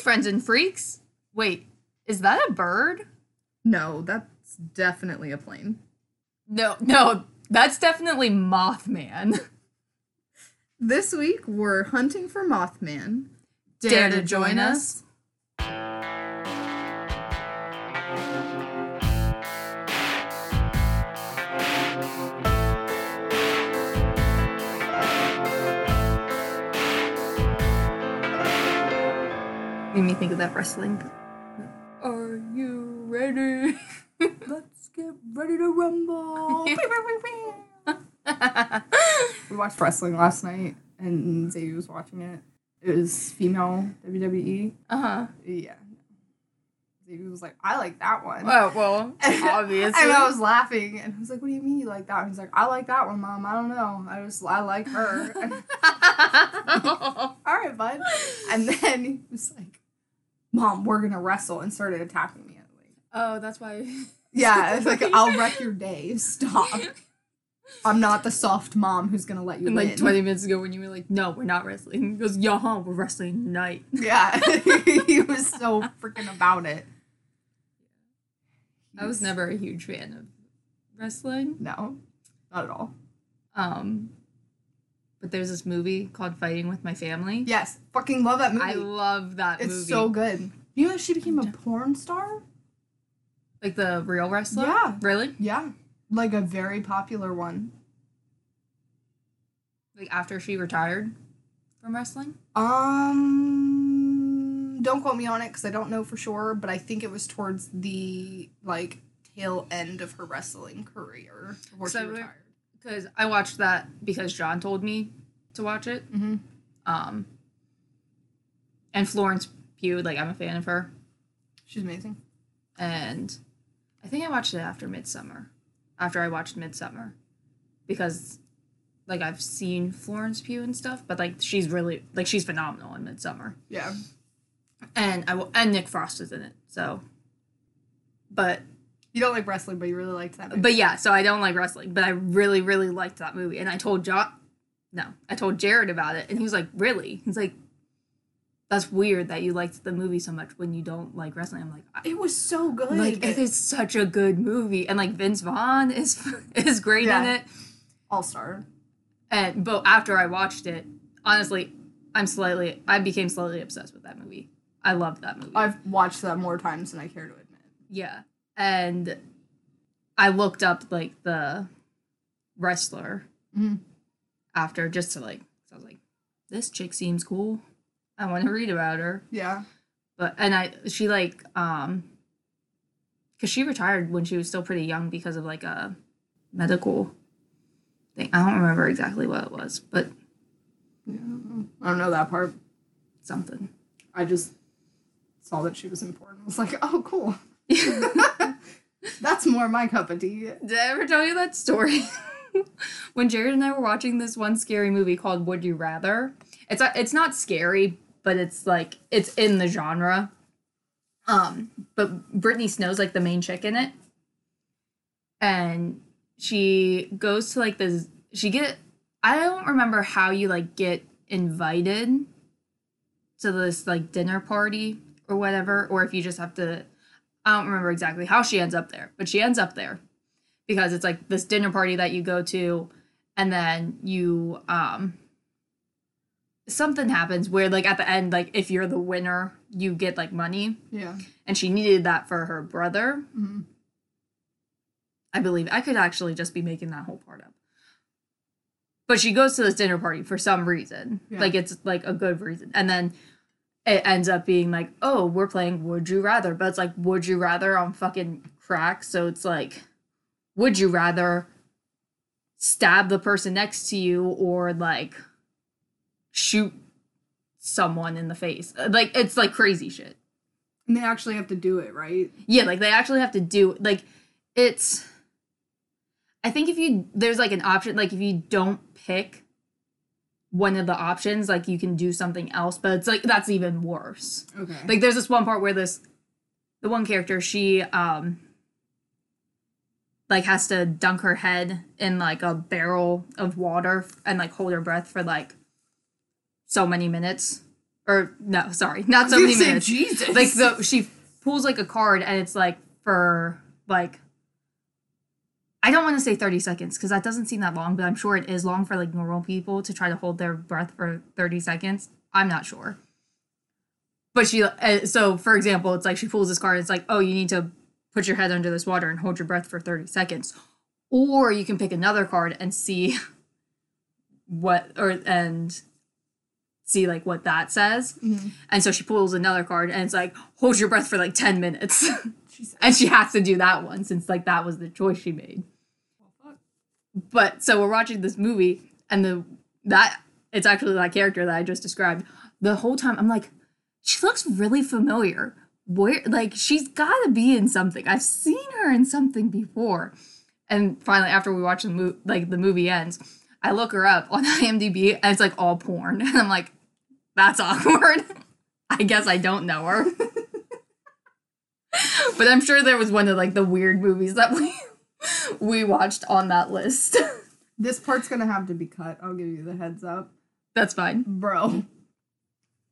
friends and freaks. Wait, is that a bird? No, that's definitely a plane. No, no, that's definitely Mothman. This week we're hunting for Mothman. Dare to join us? Made me think of that wrestling. Are you ready? Let's get ready to rumble. we watched wrestling last night, and Zayu was watching it. It was female WWE. uh huh. Yeah. Zayu was like, I like that one. Oh well, obviously. And I was laughing, and I was like, "What do you mean you like that?" And he's like, "I like that one, mom. I don't know. I just I like her." All right, bud. And then he was like, "Mom, we're gonna wrestle," and started attacking me. Oh, that's why. yeah, it's like I'll wreck your day. Stop. I'm not the soft mom who's gonna let you And win. like 20 minutes ago when you were like, no, we're not wrestling. He goes, yeah, huh, we're wrestling tonight. Yeah, he was so freaking about it. I was never a huge fan of wrestling. no, not at all. Um, but there's this movie called Fighting with My Family. Yes, fucking love that movie. I love that it's movie. so good. You know she became a porn star? Like the real wrestler? Yeah. Really? Yeah, like a very popular one. Like after she retired from wrestling? Um, don't quote me on it because I don't know for sure, but I think it was towards the like tail end of her wrestling career before So she retired. Because I watched that because John told me to watch it. Mm-hmm. Um, and Florence Pugh, like I'm a fan of her. She's amazing. and I think I watched it after Midsommar. After I watched Midsommar, because like I've seen Florence Pugh and stuff, but like she's really like she's phenomenal in Midsommar, Yeah, and I will, and Nick Frost is in it. So, but you don't like wrestling, but you really liked that. Movie. but yeah, so I don't like wrestling, but I really really liked that movie, and I told John, no, I told Jared about it, and he was like, really? He's like. That's weird that you liked the movie so much when you don't like wrestling. I'm like, it was so good. like it is such a good movie and like vince vaughn is is great in it All Star. and but after i watched it honestly i'm slightly i became slightly obsessed with that movie i loved that movie I've watched that more times than I care to admit. yeah and i looked up like the wrestler Mhm. after just to like so i was like this chick seems cool i want to read about her Yeah, but and I she like um because she retired when she was still pretty young because of like a medical thing. I don't remember exactly what it was, but yeah. I don't know that part. something. I just saw that she was important. I was like, oh, cool. That's more my cup of tea. Did I ever tell you that story? when Jared and I were watching this one scary movie called Would You Rather. It's a, it's not scary, but it's like it's in the genre. Um, but Brittany Snow's like the main chick in it. And she goes to like this she get I don't remember how you like get invited to this like dinner party or whatever, or if you just have to I don't remember exactly how she ends up there, but she ends up there because it's like this dinner party that you go to and then you um something happens where like at the end like if you're the winner you get like money Yeah. and she needed that for her brother Mhm. i believe i could actually just be making that whole part up but she goes to this dinner party for some reason Yeah. like it's like a good reason and then it ends up being like oh we're playing would you rather but it's like would you rather on fucking crack? So it's like would you rather stab the person next to you or like shoot someone in the face? Uh, like it's like crazy shit. And they actually have to do it, right? yeah, like they actually have to do like it's I think if you there's like an option like if you don't pick one of the options like you can do something else but it's like that's even worse. Okay. Like there's this one part where this the one character she um like has to dunk her head in like a barrel of water and like hold her breath for like so many minutes or no, sorry, not so was many minutes. Jesus. Like the she pulls like a card and it's like for like I don't want to say 30 seconds because that doesn't seem that long, but I'm sure it is long for like normal people to try to hold their breath for 30 seconds. I'm not sure. But she, uh, so for example, it's like she pulls this card. and It's like, oh, you need to put your head under this water and hold your breath for 30 seconds. Or you can pick another card and see what, or, and see like what that says. Mhm. And so she pulls another card and it's like, hold your breath for like 10 minutes. And she has to do that one since like that was the choice she made. But so we're watching this movie and the that it's actually that character that I just described. The whole time I'm like, she looks really familiar. Where like she's gotta be in something. I've seen her in something before. And finally, after we watch the movie, like the movie ends, I look her up on IMDb and it's like all porn. And I'm like, that's awkward. I guess I don't know her. but I'm sure there was one of like the weird movies that we we watched on that list. This part's gonna have to be cut. I'll give you the heads up, That's fine. bro.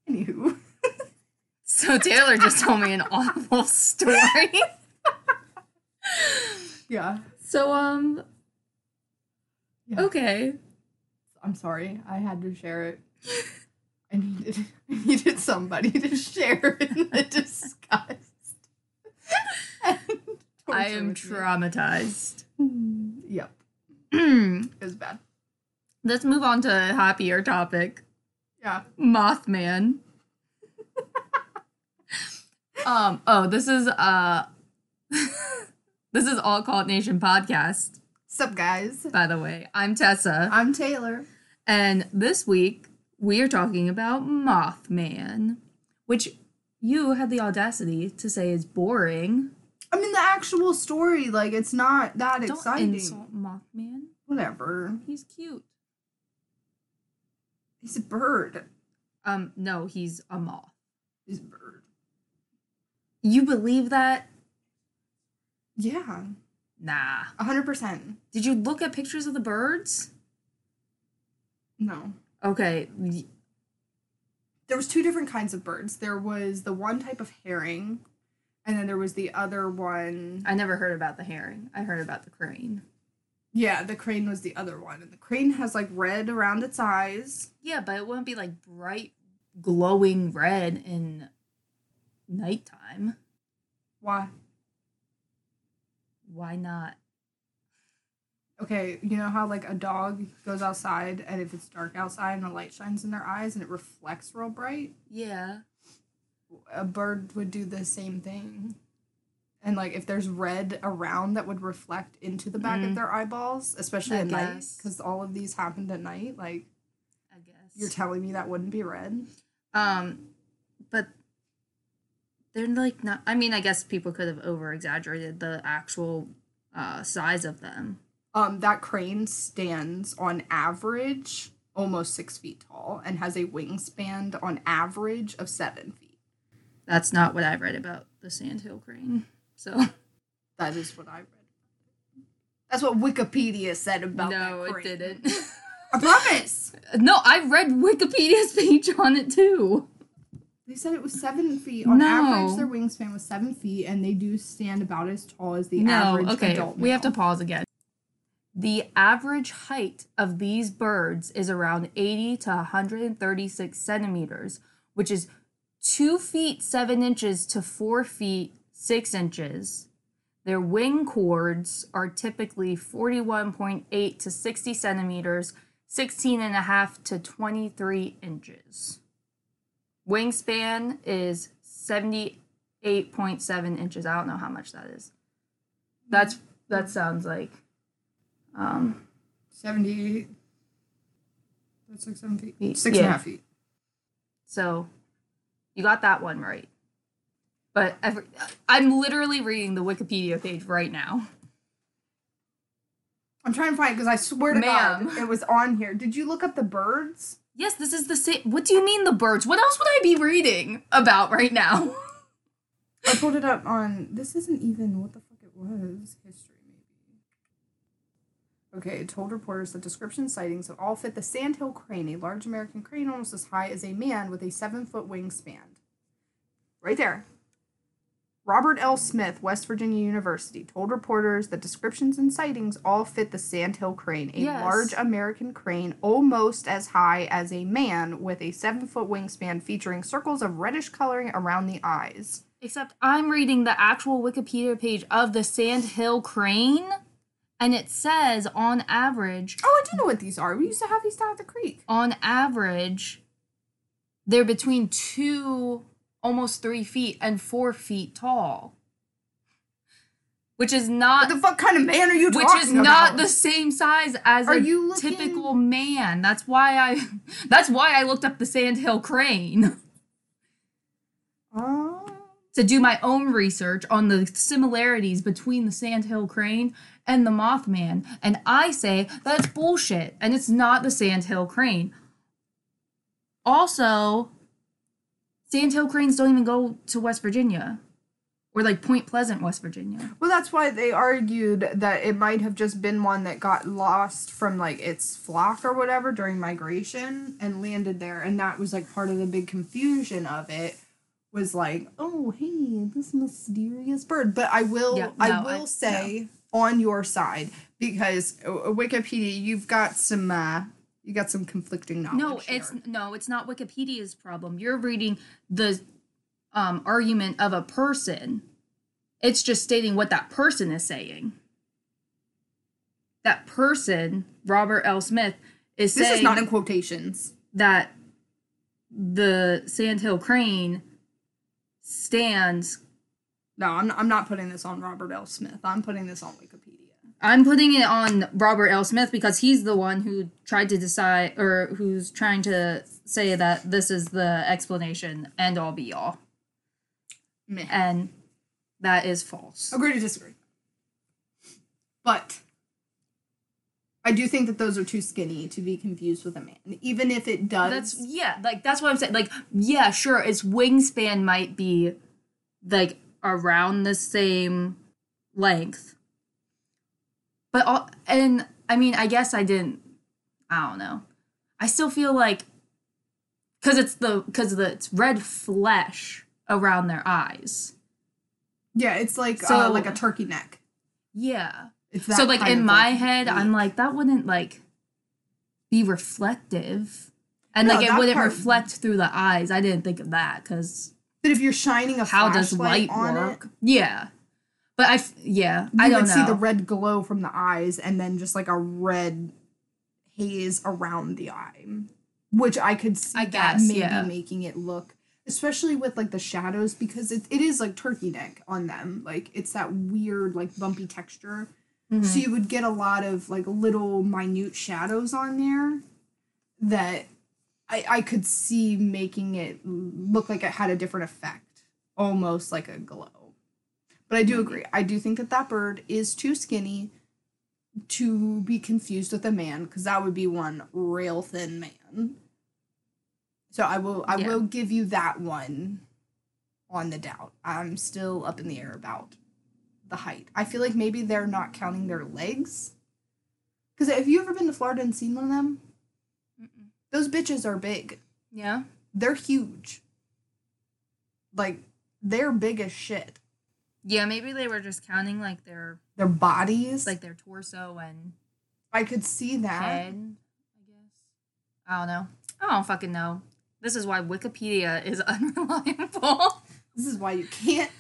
Anywho, So Taylor just told me an awful story. yeah. So um Yeah. okay. I'm sorry. I had to share it. I needed I needed somebody to share in the disgust. I am traumatized. Yep, it was bad. Let's move on to a happier topic. Yeah. Mothman. um, oh, this is uh this is All Cult Nation podcast, Sup, guys? by the way. I'm Tessa. I'm Taylor. And this week, we are talking about Mothman, which you had the audacity to say is boring. I mean, the actual story, like, it's not that Don't exciting. insult Mothman. Whatever. He's cute. He's a bird. Um, no, he's a moth. He's a bird. You believe that? Yeah, Nah. hundred percent. Did you look at pictures of the birds? No. Okay. There was two different kinds of birds. There was the one type of herring, and then there was the other one. I never heard about the herring. I heard about the crane. Yeah, the crane was the other one, and the crane has like red around its eyes. Yeah, but it wouldn't be like bright, glowing red in nighttime. Why? Why not? Okay, you know how like a dog goes outside, and if it's dark outside and the light shines in their eyes and it reflects real bright, Yeah. A bird would do the same thing. And like if there's red around that would reflect into the back Mm. of their eyeballs, especially I at night, because all of these happened at night. Like I guess. you're telling me that wouldn't be red? um, but they're like not. I mean, I guess people could have over exaggerated the actual uh, size of them. Um, that crane stands on average almost six feet tall and has a wingspan on average of seven feet. That's not what I've read about the sandhill crane. So That is what I read. That's what Wikipedia said about no, it didn't. I promise. no, I read Wikipedia's page on it too. They said it was seven feet. On No. average, their wingspan was seven feet, and they do stand about as tall as the no, average okay, adult. we have to pause again. The average height of these birds is around 80 to 136 centimeters, which is 2 feet 7 inches to 4 feet 6 inches. Their wing chords are typically 41.8 to 60 centimeters, 16 and a half to 23 inches. Wingspan is 78.7 inches. I don't know how much that is. That's that sounds like um seventy-eight. That's like seven feet. Feet, Six and a half feet. so you got that one right. But every, I'm literally reading the Wikipedia page right now. I'm trying to find because I swear to Ma'am. God, it was on here. Did you look up the birds? Yes, this is the same. What do you mean the birds? What else would I be reading about right now? I pulled it up on. This isn't even what the fuck it was. History. Okay, it told reporters that description sightings all fit the sandhill crane, a large American crane almost as high as a man with a seven foot wingspan. Right there. Robert L. Smith, West Virginia University, told reporters that descriptions and sightings all fit the sandhill crane, a Yes. large American crane almost as high as a man with a seven foot wingspan featuring circles of reddish coloring around the eyes. Except I'm reading the actual Wikipedia page of the Sandhill crane, and it says on average, Oh, I do know what these are. We used to have these down at the creek. on average, they're between two, almost three feet, and four feet tall. Which is not What the fuck kind of man are you talking about? which is not the same size as Are a you looking- typical man. That's why I that's why I looked up the Sandhill crane Oh. To do my own research on the similarities between the Sandhill crane and the Mothman. And I say that's bullshit and it's not the Sandhill crane. Also, Sandhill cranes don't even go to West Virginia or like Point Pleasant, West Virginia. Well, that's why they argued that it might have just been one that got lost from like its flock or whatever during migration and landed there, and that was like part of the big confusion of it. Was like, oh hey, this mysterious bird. But I will, Yeah, I will I- say on your side because uh, Wikipedia, you've got some, uh, you got some conflicting knowledge. No, it's here. no, it's not Wikipedia's problem. You're reading the um, argument of a person. It's just stating what that person is saying. That person, Robert L. Smith, is This saying This is not in quotations. that the Sandhill crane stands. No, I'm, I'm not putting this on Robert L. Smith. I'm putting this on Wikipedia. I'm putting it on Robert L. Smith because he's the one who tried to decide, or who's trying to say that this is the explanation and all be all. Meh. and that is false. Agree to disagree. But I do think that those are too skinny to be confused with a man. Even if it does. That's yeah, like that's what I'm saying. Like yeah, sure, its wingspan might be like around the same length, but all, and I mean, I guess I didn't. I don't know. I still feel like because it's the because the it's red flesh around their eyes. yeah, it's like uh, like a turkey neck. Yeah. So like in my like, head, I'm like that wouldn't like be reflective, and No, like it wouldn't part- reflect through the eyes. I didn't think of that because But if you're shining a how does light on work? it, Yeah, but I yeah you I don't would know. see the red glow from the eyes and then just like a red haze around the eye. Which I could see I guess, maybe yeah. making it look especially with like the shadows because it, it is like turkey neck on them. Like it's that weird like bumpy texture. Mhm. So you would get a lot of like little minute shadows on there that I, I could see making it look like it had a different effect, almost like a glow. But I do agree. I do think that that bird is too skinny to be confused with a man because that would be one real thin man. So I will I Yeah. will give you that one on the doubt. I'm still up in the air about the height. I feel like maybe they're not counting their legs. Because have you ever been to Florida and seen one of them? Mm-mm. Those bitches are big. yeah, They're huge. Like they're big as shit. yeah. Maybe they were just counting like their Their bodies, like their torso and I could see that. head. I guess I don't know. I don't fucking know. This is why Wikipedia is unreliable. This is why you can't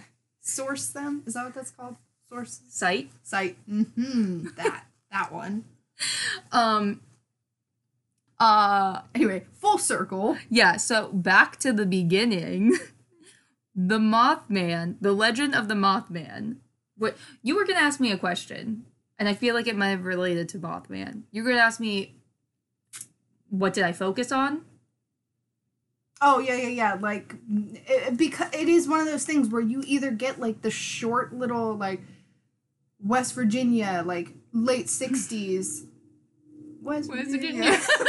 source them. Is that what that's called? Source Site. site. Mm-hmm. that that one. Um. Uh. Anyway, full circle. Yeah, so back to the beginning. the Mothman, the legend of the Mothman. What you were gonna ask me a question, and I feel like it might have related to Mothman. You were gonna ask me what did I focus on? Oh yeah, yeah, yeah. Like, it, because it is one of those things where you either get like the short little like West Virginia, like late sixties. West, West Virginia. Virginia.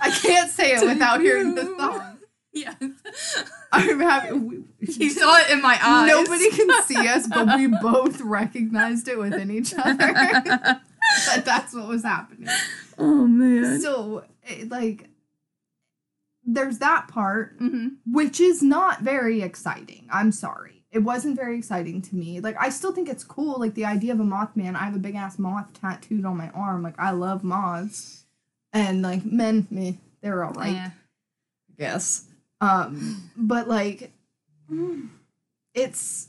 I can't say it without hearing the song. Yes. I'm having. you saw it in my eyes. Nobody can see us, but we both recognized it within each other. that that's what was happening. Oh man. So, it, like, there's that part, mm-hmm. which is not very exciting. I'm sorry. It wasn't very exciting to me. Like, I still think it's cool. Like, the idea of a Mothman. I have a big ass moth tattooed on my arm. Like, I love moths. And, like, men, me, they're all right. Yeah. I guess. Um, but like, it's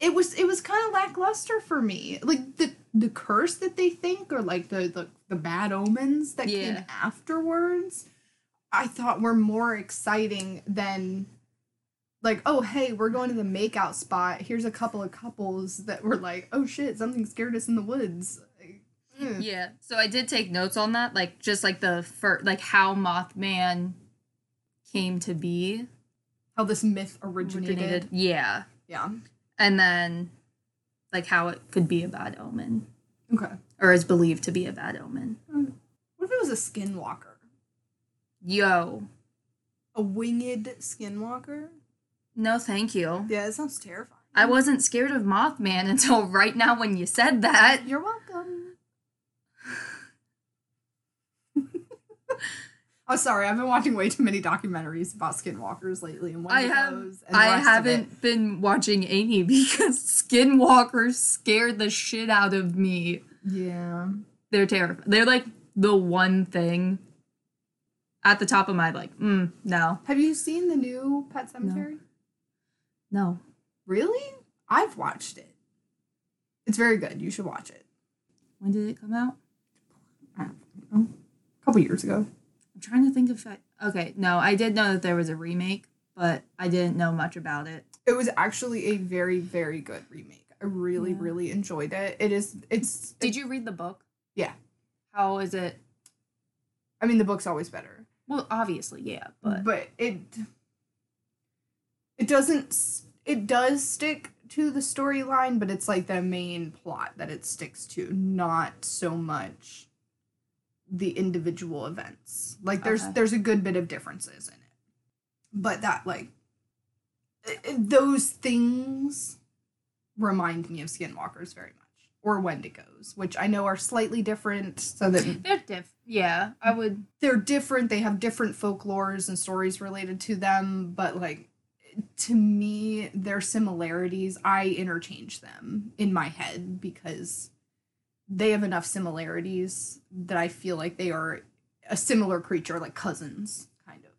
it was it was kind of lackluster for me. Like the the curse that they think, or like the the, the bad omens that Yeah. came afterwards, I thought were more exciting than like, oh hey, we're going to the makeout spot. Here's a couple of couples that were like, oh shit, something scared us in the woods. Like, mm. Yeah. So I did take notes on that, like just like the first, like how Mothman came to be How this myth originated. Yeah. Yeah. And then like how it could be a bad omen Okay. or is believed to be a bad omen. What if it was a skinwalker? Yo. A winged skinwalker? No, thank you. Yeah, that sounds terrifying. I wasn't scared of Mothman until right now when you said that. You're welcome. oh, sorry. I've been watching way too many documentaries about skinwalkers lately, and I Wendigos have, those. I haven't been watching any because skinwalkers scared the shit out of me. Yeah. They're terrifying. They're like the one thing at the top of my like, mm, no, Have you seen the new Pet Sematary? no. Really? I've watched it. It's very good. You should watch it. When did it come out? I don't know. A couple years ago. I'm trying to think if I. Okay, no, I did know that there was a remake, but I didn't know much about it. It was actually a very, very good remake. I really, Yeah. really enjoyed it. It is. It's. Did you read the book? Yeah. How is it? I mean, the book's always better. Well, obviously, yeah, but but it it doesn't it does stick to the storyline but it's like the main plot that it sticks to not so much the individual events. Like there's Okay. there's a good bit of differences in it. But that like those things remind me of skinwalkers very much or wendigos which i know are slightly different so that they're diff. Yeah, I would. they're different they have different folklores and stories related to them but like to me their similarities i interchange them in my head because they have enough similarities that i feel like they are a similar creature like cousins kind of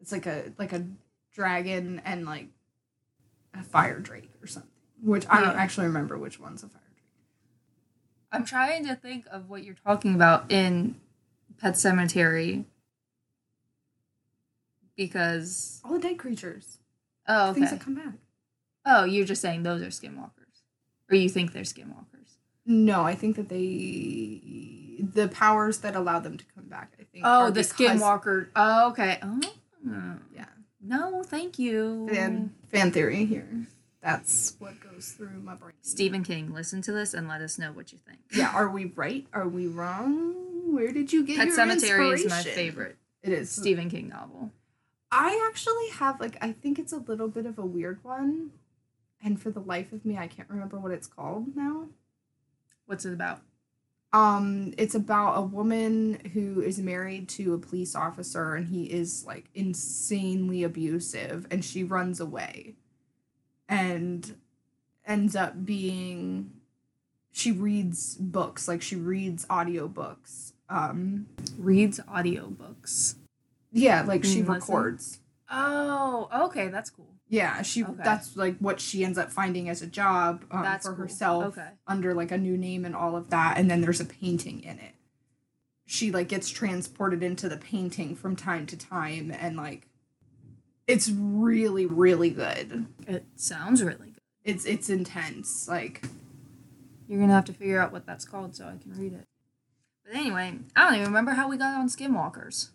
it's like a like a dragon and like a fire drake or something which i don't actually remember which one's a fire drake I'm trying to think of what you're talking about in Pet Sematary. Because all the dead creatures. Oh things that come back. Oh you're just saying those are skinwalkers. Or you think they're skinwalkers? No, I think that they the powers that allow them to come back. I think. oh the because- skinwalker. Oh okay. Oh. Yeah, no thank you. Fan fan theory here. That's what goes through my brain. Stephen King listen to this and let us know what you think Yeah, are we right? Are we wrong? Where did you get Pet your Cemetery is my favorite It is. Stephen King novel I actually have like I think it's a little bit of a weird one, and for the life of me, I can't remember what it's called now. what's it about Um, it's about a woman who is married to a police officer and he is like insanely abusive and she runs away and ends up being she reads books, like she reads audiobooks. Um reads audiobooks yeah, like she listen. records. oh okay that's cool Yeah, she Okay. that's like what she ends up finding as a job um, for cool. herself Okay. under like a new name and all of that and then there's a painting in it. She like gets transported into the painting from time to time and like it's really really good. it sounds really good It's it's intense. Like You're gonna have to figure out what that's called so I can read it. But anyway, I don't even remember how we got on Skinwalkers.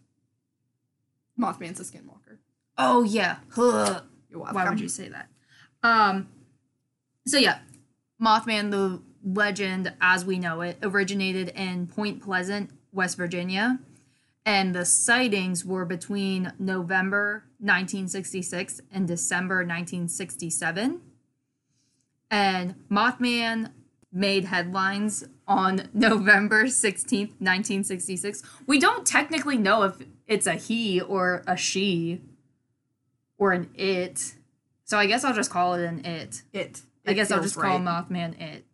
Mothman's a skinwalker. Oh yeah. Huh. Why would you say that? Um. So yeah, Mothman, the legend as we know it, originated in Point Pleasant, West Virginia, and the sightings were between November 1966 and December 1967. And Mothman made headlines on November 16th, 1966. We don't technically know if it's a he or a she or an it. So I guess I'll just call it an it. It. I it I'll just call. Mothman it.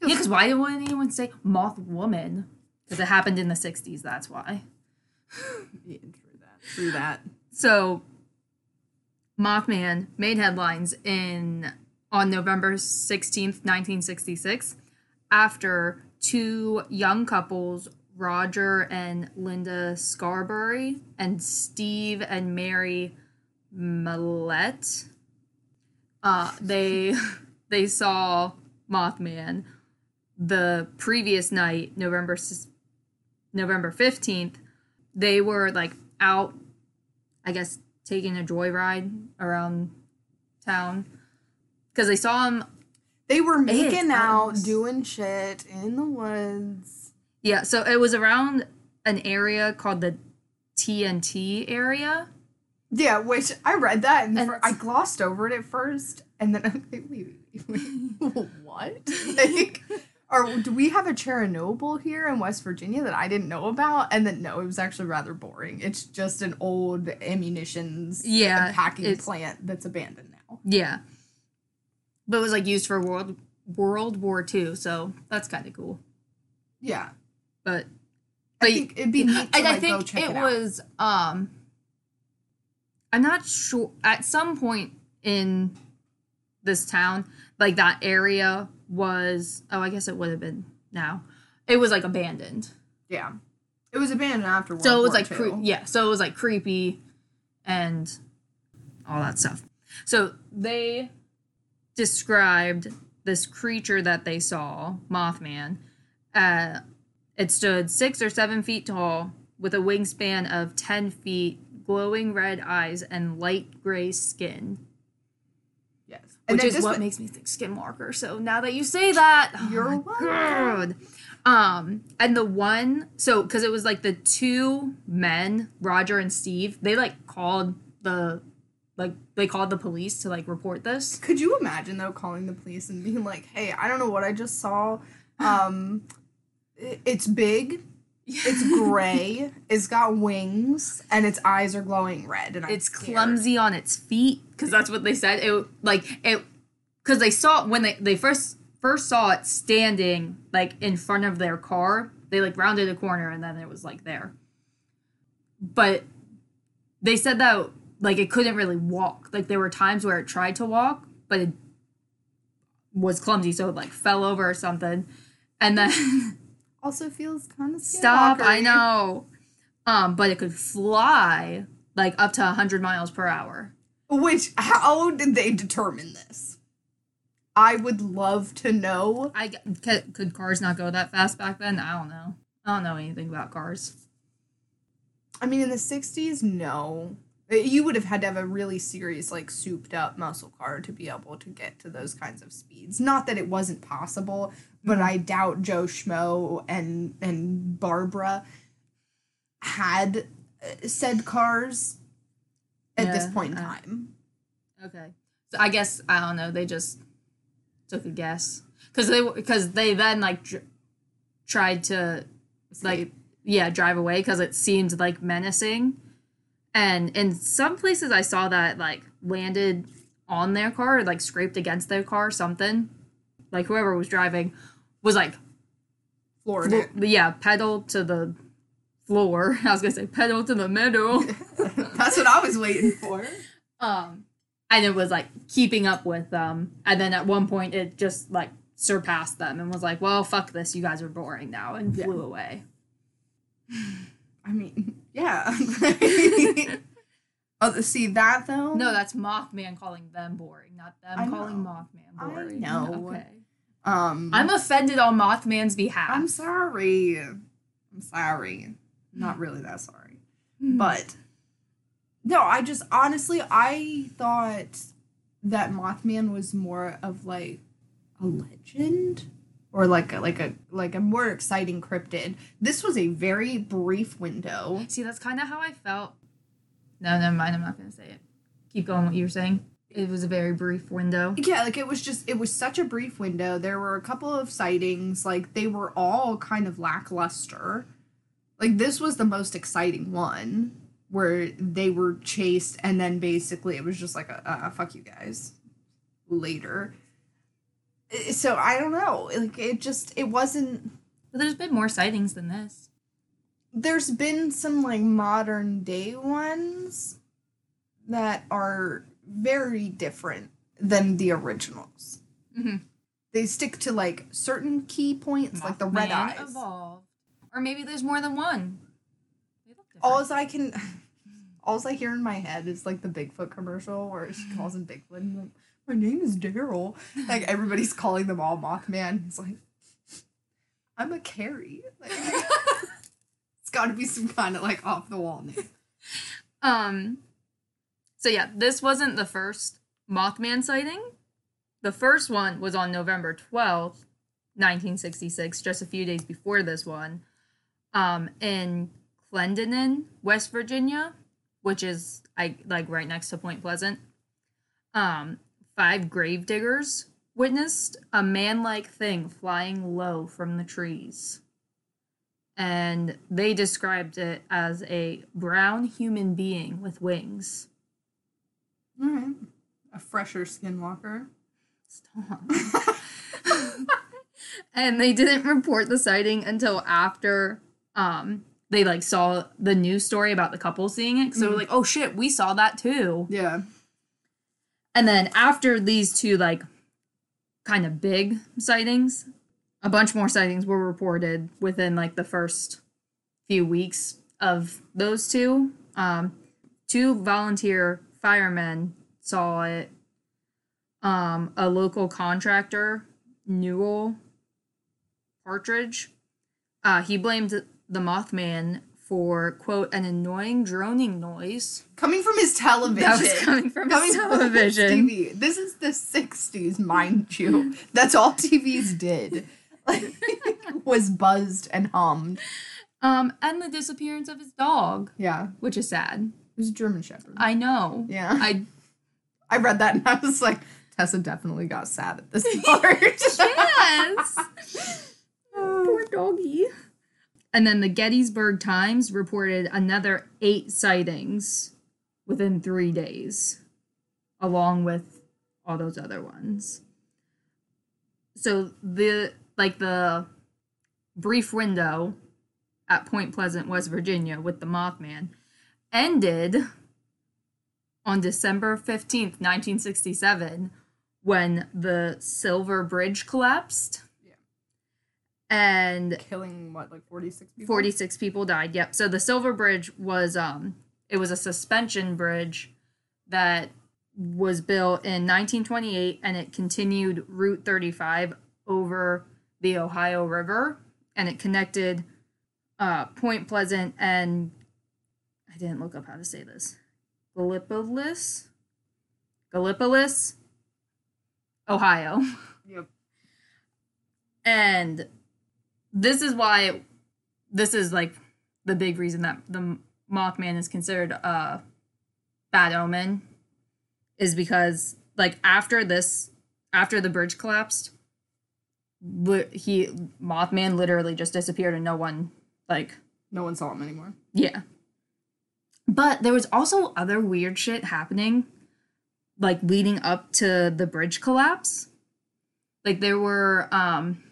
Yeah, because why wouldn't anyone say Moth Woman? Because it happened in the 60s, that's why. Yeah, true that. True that. So Mothman made headlines in on November 16th, 1966 after two young couples, Roger and Linda Scarberry and Steve and Mary Mallette, uh, they they saw Mothman the previous night, November November 15th. They were like out I guess taking a joyride around town because they saw him. They were making out, doing shit in the woods. Yeah, so it was around an area called the TNT area. Yeah, which I read that and, And I glossed over it at first, and then I'm like, wait, wait, wait, what? like, or do we have a Chernobyl here in West Virginia that I didn't know about? And then no, it was actually rather boring. It's just an old ammunitions Yeah, packing plant that's abandoned now. Yeah, but it was like used for World World War II, so that's kind of cool. Yeah, But I think it'd be neat to I like, go think check it, it, was um I'm not sure at some point in this town, like that area was oh I guess it would have been now. It was like abandoned. Yeah, it was abandoned after World so it was War like cre- yeah, so it was like creepy and all that stuff. So they described this creature that they saw, Mothman. Uh, it stood six or seven feet tall with a wingspan of 10 feet, glowing red eyes, and light gray skin. Yes, Which is what makes me think skinwalker. So now that you say that, oh You're welcome. Um, and the one, so because it was like the two men, Roger and Steve, they like called the, like they called the police to like report this. Could you imagine though calling the police and being like, "Hey, I don't know what I just saw. Um, it's big, it's gray, it's got wings, and its eyes are glowing red, and I'm It's scared." clumsy on its feet because that's what they said. It like it because they saw when they they first first saw it standing like in front of their car. They like rounded a corner and then it was like there. But they said that like it couldn't really walk. Like there were times where it tried to walk, but it was clumsy, so it like fell over or something. And then Also feels kind of stop, I know. Um, but it could fly like up to 100 miles per hour. Which how did they determine this? I would love to know. I could, could cars not go that fast back then? I don't know. I don't know anything about cars. I mean, in the '60s, no. You would have had to have a really serious, like, souped up muscle car to be able to get to those kinds of speeds. Not that it wasn't possible, but I doubt Joe Schmo and and Barbara had uh, said cars at this point in uh, time. Okay. So I guess I don't know. They just took a guess because they because they then like dr- tried to like yeah drive away because it seemed like menacing, and in some places I saw that like landed on their car or like scraped against their car something, like whoever was driving was like Florida. flo- yeah pedal to the floor. I was gonna say pedal to the meadow. That's what I was waiting for. um and it was like keeping up with them and then at one point it just like surpassed them and was like well fuck this you guys are boring now and Yeah. flew away I mean, yeah. oh, see that though? no that's mothman calling them boring not them I calling know. mothman I boring know. okay Um, i'm offended on mothman's behalf I'm sorry. I'm sorry. Not really that sorry. Hmm. But no, I just honestly I thought that Mothman was more of like a legend or like a, like a like a more exciting cryptid. This was a very brief window. see that's kind of how i felt no never mind i'm not gonna say it keep going what you were saying it was a very brief window. Yeah, like it was just it was such a brief window. There were a couple of sightings, like they were all kind of lackluster. Like this was the most exciting one where they were chased and then basically it was just like a uh, fuck you guys later. So I don't know. Like it just it wasn't But there's been more sightings than this. there's been some like modern day ones that are very different than the originals. Mhm. They stick to like certain key points, like the red eyes. Evolved. Or maybe there's more than one. All I can, all I hear in my head is like the Bigfoot commercial where she calls him Bigfoot. And like, my name is Daryl. Like everybody's calling them all Mothman. He's like, I'm a Carrie. Like, it's got to be some kind of like off the wall name. Um. So yeah, this wasn't the first Mothman sighting. The first one was on November twelfth, nineteen sixty six, just a few days before this one, um, in Clendenin, West Virginia, which is I like right next to Point Pleasant. Um, five grave diggers witnessed a man-like thing flying low from the trees and they described it as a brown human being with wings. All right. A fresher skinwalker. Stop. and they didn't report the sighting until after um they like saw the news story about the couple seeing it. So they were Mm. like, "Oh shit, we saw that too." Yeah. And then after these two like kind of big sightings, a bunch more sightings were reported within like the first few weeks of those two. Um, two volunteer firemen saw it. Um, a local contractor, Newell Partridge, uh, he blamed the Mothman for quote an annoying droning noise Coming from his television. that was coming from Coming his from his television. TV. This is the 60s, mind you. That's all TVs did was buzzed and hummed. Um, and the disappearance of his dog, Yeah. which is sad. It was a German Shepherd. I know. Yeah. I I read that and I was like, Tessa definitely got sad at this part. yes. Poor doggy. And then the Gettysburg Times reported another eight sightings within three days, along with all those other ones. So the like the brief window at Point Pleasant, West Virginia, with the Mothman ended on December 15th, 1967, when the Silver Bridge collapsed. Yeah. And Killing what, like 46 people? 46 people died. Yep. So the Silver Bridge was um it was a suspension bridge that was built in 1928 and it continued Route 35 over the Ohio River and it connected uh Point Pleasant and I didn't look up how to say this. Gallipolis? Gallipolis, Ohio. Yep. And this is why this is like the big reason that the Mothman is considered a bad omen is because like after this after the bridge collapsed li- he Mothman literally just disappeared and no one like No one saw him anymore. yeah. But there was also other weird shit happening like leading up to the bridge collapse. Like there were um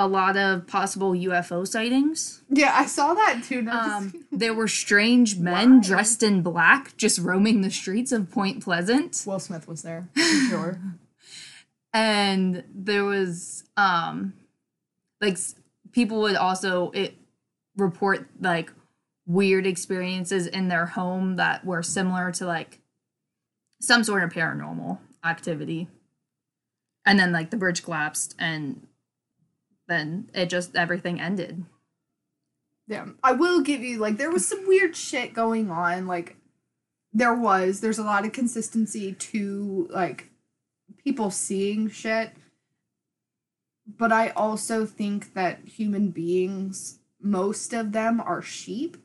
a lot of possible UFO sightings. Yeah, I saw that too. and I was Um there were strange men Why? dressed in black just roaming the streets of Point Pleasant. Will Smith was there, for sure. and there was um like people would also it report like weird experiences in their home that were similar to like some sort of paranormal activity and then like the bridge collapsed and then it just everything ended Yeah, I will give you like there was some weird shit going on. Like there was, there's a lot of consistency to like people seeing shit. But I also think that human beings, most of them are sheep.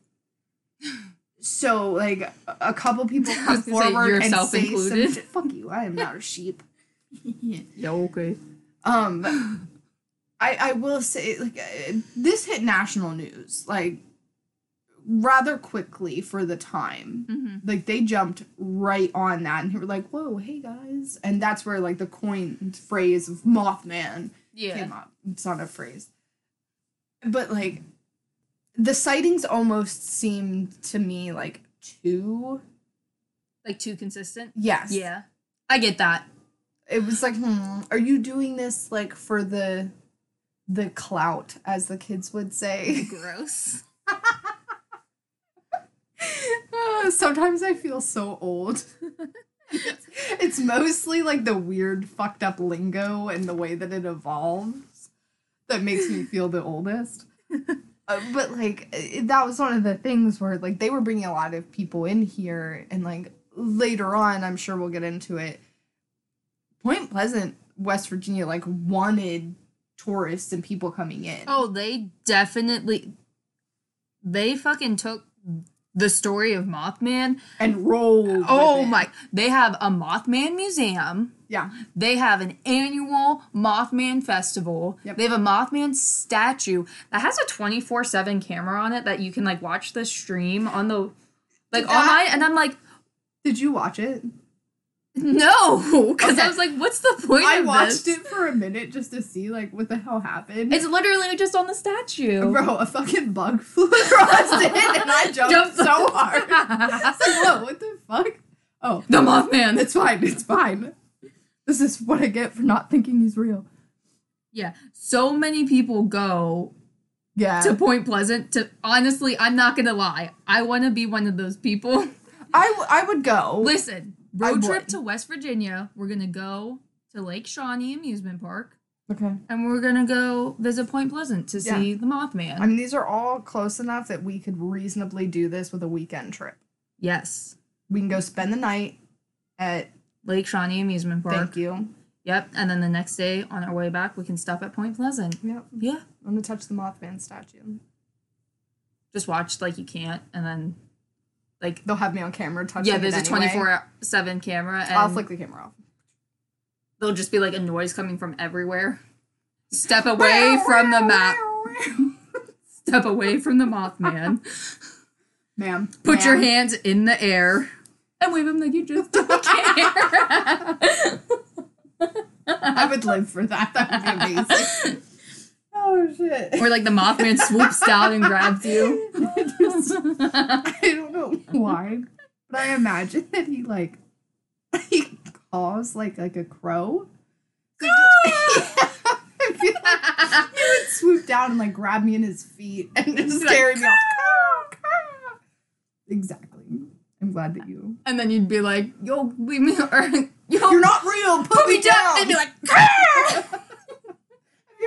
So like a- a couple people come was say, forward and say included. some fuck you i am not a sheep Yeah, okay. um i i will say like uh, this hit national news like rather quickly for the time Mm-hmm. like they jumped right on that and they were like whoa hey guys and that's where like the coined phrase of mothman Yeah. came up. It's not a phrase. But like the sightings almost seemed to me like too Like too consistent. yes. Yeah. I get that. It was like, hmm, are you doing this like for the the clout, as the kids would say? Gross. Uh, Sometimes I feel so old. it's, it's mostly like the weird fucked up lingo and the way that it evolves that makes me feel the oldest. Uh, but like that was one of the things where like they were bringing a lot of people in here and like later on i'm sure we'll get into it point pleasant west virginia like wanted tourists and people coming in. Oh, they definitely they fucking took the story of Mothman. and roll. Oh it. my they have a Mothman museum. yeah They have an annual Mothman festival. Yep. They have a Mothman statue that has a 24/7 camera on it that you can like watch the stream on the like that- night and I'm like did you watch it no cuz Okay. I was like what's the point i watched this? it for a minute just to see like what the hell happened It's literally just on the statue. bro a fucking bug flew across it and i jumped Jumped so hard like, whoa what the fuck oh the Mothman. it's fine it's fine this is what i get for not thinking he's real Yeah, so many people go yeah to Point Pleasant to honestly, I'm not gonna lie. I want to be one of those people. I, w- I would go. Listen, road would. trip to West Virginia. We're gonna go to Lake Shawnee Amusement Park, Okay. and we're gonna go visit Point Pleasant to Yeah. see the Mothman. I mean, these are all close enough that we could reasonably do this with a weekend trip. yes, We can go spend the night at. Lake Shawnee Amusement Park. Thank you. Yep, and then the next day on our way back, we can stop at Point Pleasant. Yep. Yeah, I'm gonna touch the Mothman statue. just watch like you can't, and then like They'll have me on camera touching. yeah, there's a 24 seven camera, and I'll flick the camera off. there'll just be like a noise coming from everywhere. Step away from the map. Step away from the Mothman. Ma'am. Put your hands in the air and wave them like you just don't care. I would live for that. That would be amazing. oh shit. or like the Mothman swoops down and grabs you. I don't know why, but I imagine that he like he caws like like a crow. So just- like he would swoop down and like grab me in his feet and just Be like, carry me off. Caw, caw. Exactly. I'm glad that you. and then you'd be like, yo, leave me or yo, You're not real. Put, put me down. down. They'd be like,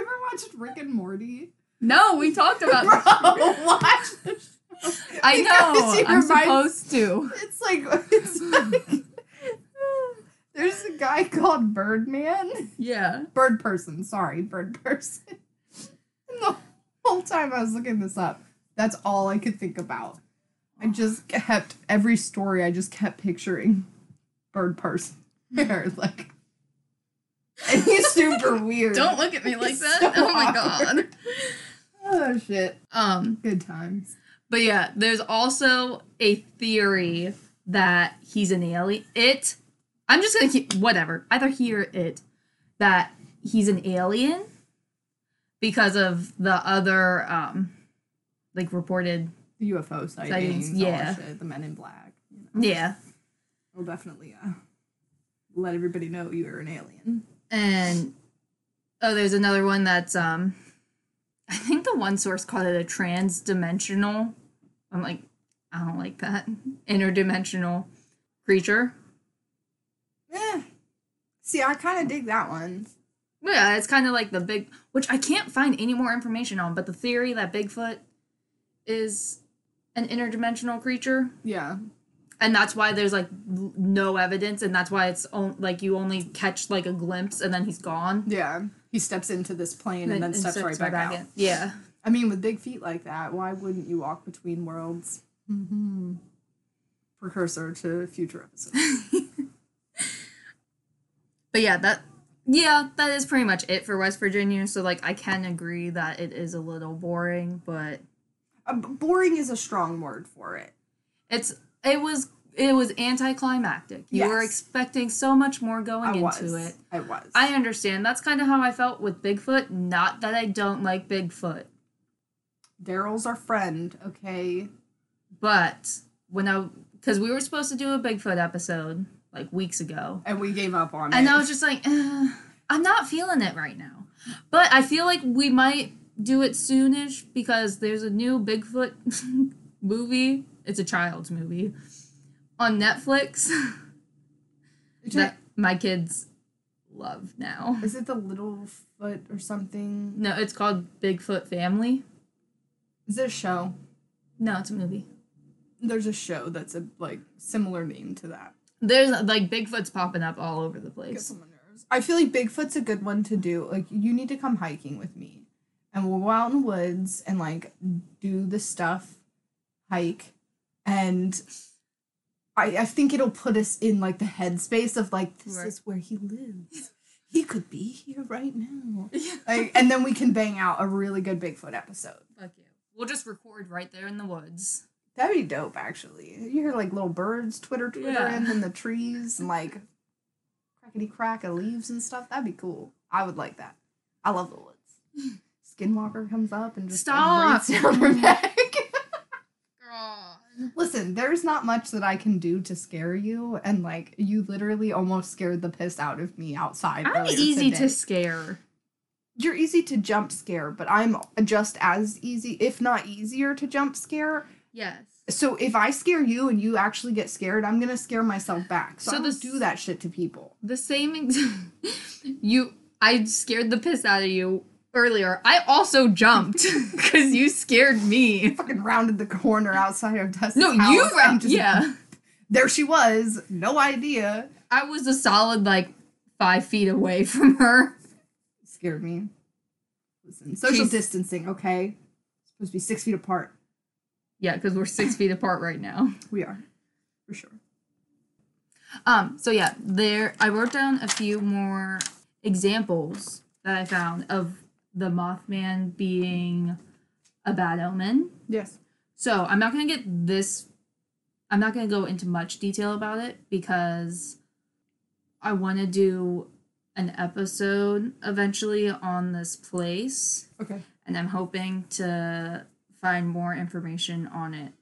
ever watched Rick and Morty? no, we talked about Bro, watch the show. I know. I'm reminds- supposed to. It's like it's like there's a guy called Birdman. Yeah. Bird person, sorry, bird person. And the whole time I was looking this up, that's all I could think about. I just kept every story I just kept picturing bird person. Like he's super weird. Don't look at me like It's that. so oh my awkward. god. Oh shit. Um, Good times. but yeah, there's also a theory that he's an alien. It I'm just gonna keep whatever. Either he or it that he's an alien because of the other um like reported UFO sightings, Sightings, yeah. shit, the men in black. You know. yeah We'll definitely uh, let everybody know you're an alien. And oh there's another one that's um i think the one source called it a trans-dimensional i'm like i don't like that interdimensional creature Yeah. See, I kind of dig that one. Yeah it's kind of like the big which i can't find any more information on but the theory that bigfoot is an interdimensional creature Yeah. And that's why there's like no evidence and that's why it's on, like you only catch like a glimpse and then he's gone Yeah. He steps into this plane and, then steps, right back, out. in. yeah I mean, with big feet like that, why wouldn't you walk between worlds? Mm-hmm. precursor to future episodes. But yeah, that yeah, that is pretty much it for West Virginia. So like I can agree that it is a little boring, but uh, boring is a strong word for it. it's it was it was anticlimactic. You were expecting so much more going I into was. it. I was. I understand. That's kind of how I felt with Bigfoot. Not that I don't like Bigfoot, Daryl's our friend, okay? but when I because we were supposed to do a Bigfoot episode like weeks ago, And we gave up on it. and I was just like, eh, I'm not feeling it right now. But I feel like we might do it soonish because there's a new Bigfoot movie. It's a child's movie on Netflix that my kids love now. Is it the little foot or something? No, it's called Bigfoot Family. Is it a show? No, it's a movie. There's a show that's a like similar name to that. There's like Bigfoot's popping up all over the place. on my nerves. I feel like Bigfoot's a good one to do. Like you need to come hiking with me, and we'll go out in the woods and like do the stuff, hike, and I I think it'll put us in like the headspace of like this Right. is where he lives. He could be here right now. Like, and then we can bang out a really good Bigfoot episode. Fuck yeah. We'll just record right there in the woods. That'd be dope, actually. You hear like little birds twitter twittering Yeah. in the trees and like crackety crack of leaves and stuff. That'd be cool. I would like that. I love the woods. Skinwalker comes up and just Stop. breathes down her neck. Listen, there's not much that I can do to scare you, and like you literally almost scared the piss out of me outside. I'm easy today. to scare. You're easy to jump scare, but I'm just as easy, if not easier, to jump scare. Yes. So if I scare you and you actually get scared, I'm gonna scare myself back. So, So I don't this- do that shit to people. The same ex- you I scared the piss out of you earlier. I also jumped cuz you scared me. Fucking rounded the corner outside of Tessa's No, house you and ra- just- yeah. There she was, no idea. I was a solid like 5 feet away from her. Scared me. Listen, social She's- distancing, okay? Supposed to be six feet apart. Yeah, cuz we're 6 feet apart right now. We are, for sure. Um, so yeah, there I wrote down a few more examples that I found of the Mothman being a bad omen. Yes. So I'm not gonna get this. I'm not gonna go into much detail about it because I want to do an episode eventually on this place, Okay. and I'm hoping to find more information on it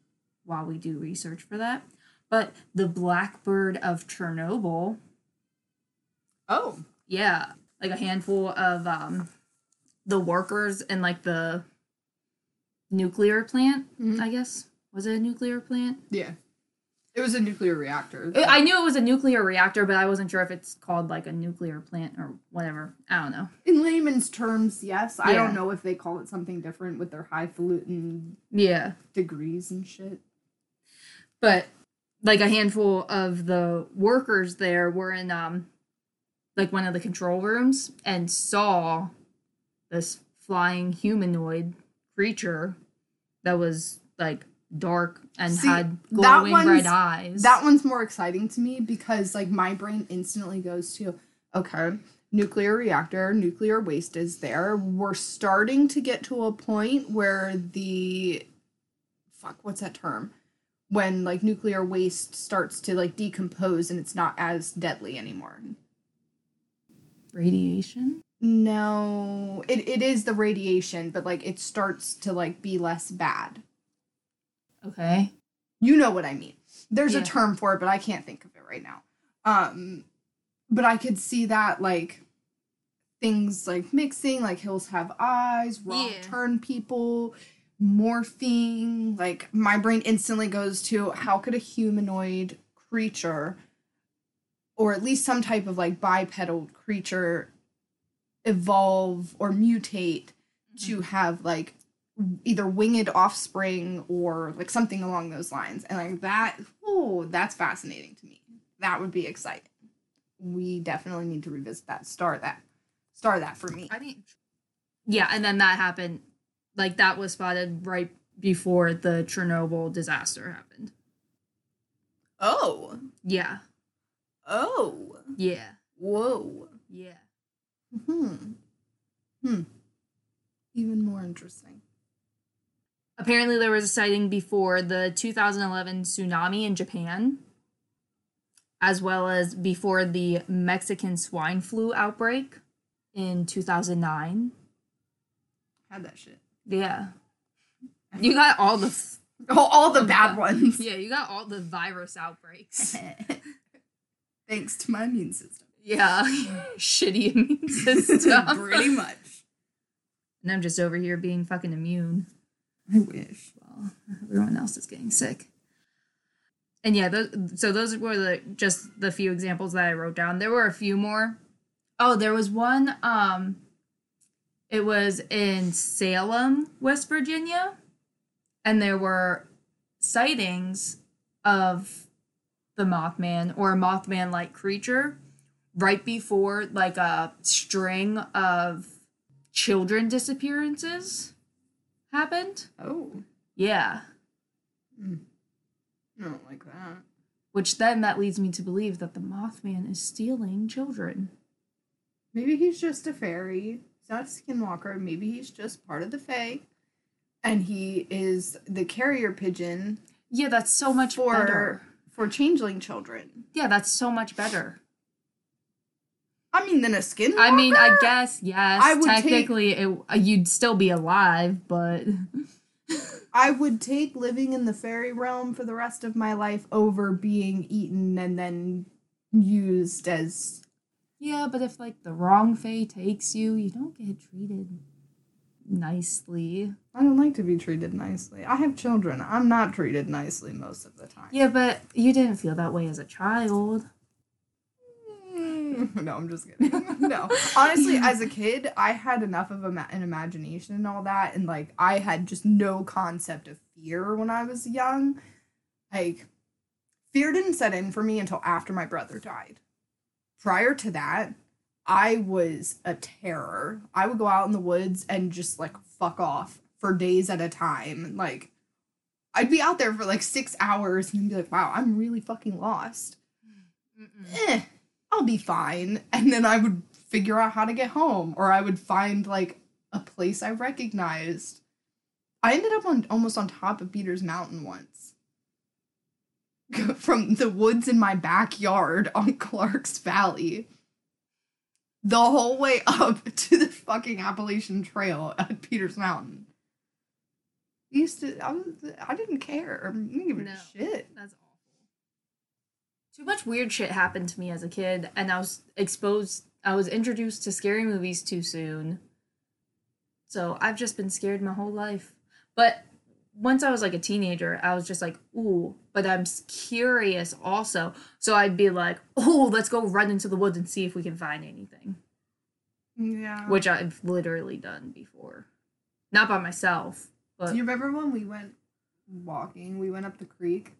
while we do research for that. But the Blackbird of Chernobyl, Oh. yeah, like a handful of um, the workers in like the nuclear plant. Mhm. I guess was it a nuclear plant? Yeah. It was a nuclear reactor. I knew it was a nuclear reactor, but I wasn't sure if it's called like a nuclear plant or whatever. I don't know. In layman's terms, yes. Yeah. I don't know if they call it something different with their highfalutin Yeah, degrees and shit. but like a handful of the workers there were in um like one of the control rooms and saw this flying humanoid creature that was like dark and See, had glowing red eyes. That one's more exciting to me because like my brain instantly goes to okay, nuclear reactor, nuclear waste is there. We're starting to get to a point where the fuck, what's that term? When like nuclear waste starts to like decompose and it's not as deadly anymore. radiation. No, it, it is the radiation, but like it starts to like be less bad. Okay. You know what I mean. There's Yeah. a term for it, but I can't think of it right now. Um but I could see that like things like mixing, like hills have eyes, wrong Yeah. turn people, morphing, like my brain instantly goes to how could a humanoid creature or at least some type of like bipedal creature evolve or mutate to mm-hmm. have like either winged offspring or like something along those lines. And like that, oh, that's fascinating to me. That would be exciting. We definitely need to revisit that. Star that. Star that for me. I think. Yeah, and then that happened. Like that was spotted right before the Chernobyl disaster happened. Oh. Yeah. Oh. Yeah. Whoa. Yeah. Hmm. Hmm. Even more interesting. Apparently, there was a sighting before the 2011 tsunami in Japan, as well as before the Mexican swine flu outbreak in 2009. Had that shit. Yeah. You got all the. F- Oh, all the bad ones. yeah, you got all the virus outbreaks. Thanks to my immune system. Yeah. Shitty immune system. Pretty much. And I'm just over here being fucking immune. I wish. Well, everyone else is getting sick. And yeah, those, so those were the just the few examples that I wrote down. There were a few more. Oh, there was one. Um, it was in Salem, West Virginia, and there were sightings of the Mothman or a Mothman-like creature right before like a string of children disappearances happened. Oh. Yeah. Hmm. I don't like that. Which then that leads me to believe that the Mothman is stealing children. Maybe he's just a fairy. He's not a skinwalker. Maybe he's just part of the Fae. And he is the carrier pigeon Yeah, that's so much for better. for changeling children. Yeah, that's so much better. I mean, than a skinwalker. I mean, I guess yes. I would take- technically, it, uh, you'd still be alive, but I would take living in the fairy realm for the rest of my life over being eaten and then used as. yeah. But if like the wrong fate takes you, you don't get treated nicely. I don't like to be treated nicely. I have children. I'm not treated nicely most of the time. Yeah, but you didn't feel that way as a child. No, I'm just kidding. no, honestly, as a kid, I had enough of an imagination and all that, and like I had just no concept of fear when I was young. Like, fear didn't set in for me until after my brother died. Prior to that, I was a terror. I would go out in the woods and just like fuck off for days at a time. Like, I'd be out there for like six hours and be like, wow, I'm really fucking lost eh, I'll be fine. And then I would figure out how to get home, or I would find like a place I recognized. I ended up on almost on top of Peters Mountain once. From the woods in my backyard on Clark's Valley. The whole way up to the fucking Appalachian Trail at Peters Mountain. I used to I was I didn't care. I didn't give a No. shit. That's. Too much weird shit happened to me as a kid, and I was exposed. I was introduced to scary movies too soon. So I've just been scared my whole life. But once I was like a teenager, I was just like, ooh, but I'm curious also. So I'd be like, oh, let's go run into the woods and see if we can find anything, Yeah. which I've literally done before. Not by myself, but Do you remember when we went walking? We went up the creek.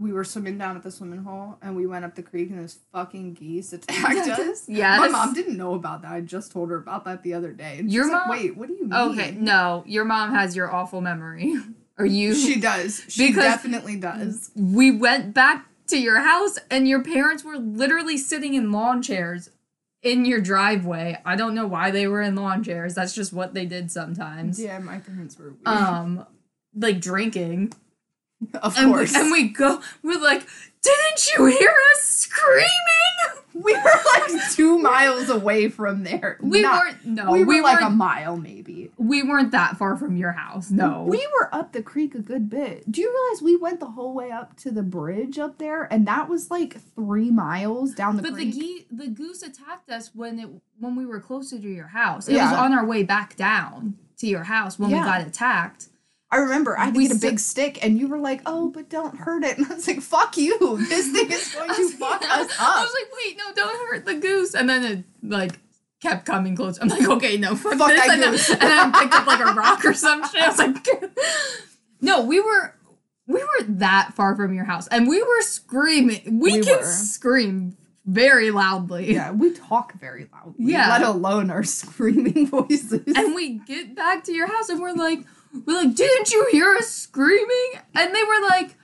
We were swimming down at the swimming hole, and we went up the creek, and this fucking geese attacked us. Yes. My mom didn't know about that. I just told her about that the other day. And Your she's like, mom- Wait, what do you mean? okay, no, your mom has your awful memory. Or you She does. She definitely does. we went back to your house and your parents were literally sitting in lawn chairs in your driveway. I don't know why they were in lawn chairs. That's just what they did sometimes. Yeah, my parents were weird. Um like drinking. of And we, course. and we go we're like, "Didn't you hear us screaming?" we were like two miles away from there. We Not- weren't no, we we, were like a mile maybe. we weren't that far from your house. No. We were up the creek a good bit. Do you realize we went the whole way up to the bridge up there, and that was like three miles down the but creek? the ge- the goose attacked us when it when we were closer to your house. It was on our way back down to your house when Yeah. we got attacked. I remember I had to we get a big stick, and you were like, "Oh, but don't hurt it." And I was like, "Fuck you! This thing is going to fuck us was- I was like, wait, no, don't hurt the goose. And then it like kept coming close. I'm like, okay, no, fuck, Fuck this. that and, then, and then I picked up like a rock or some shit. I was like, no, we were we were that far from your house, and we were screaming. We, We can were. scream very loudly. yeah, we talk very loudly. Yeah. let alone our screaming voices. And we get back to your house, and we're like, we're like, didn't you hear us screaming? And they were like,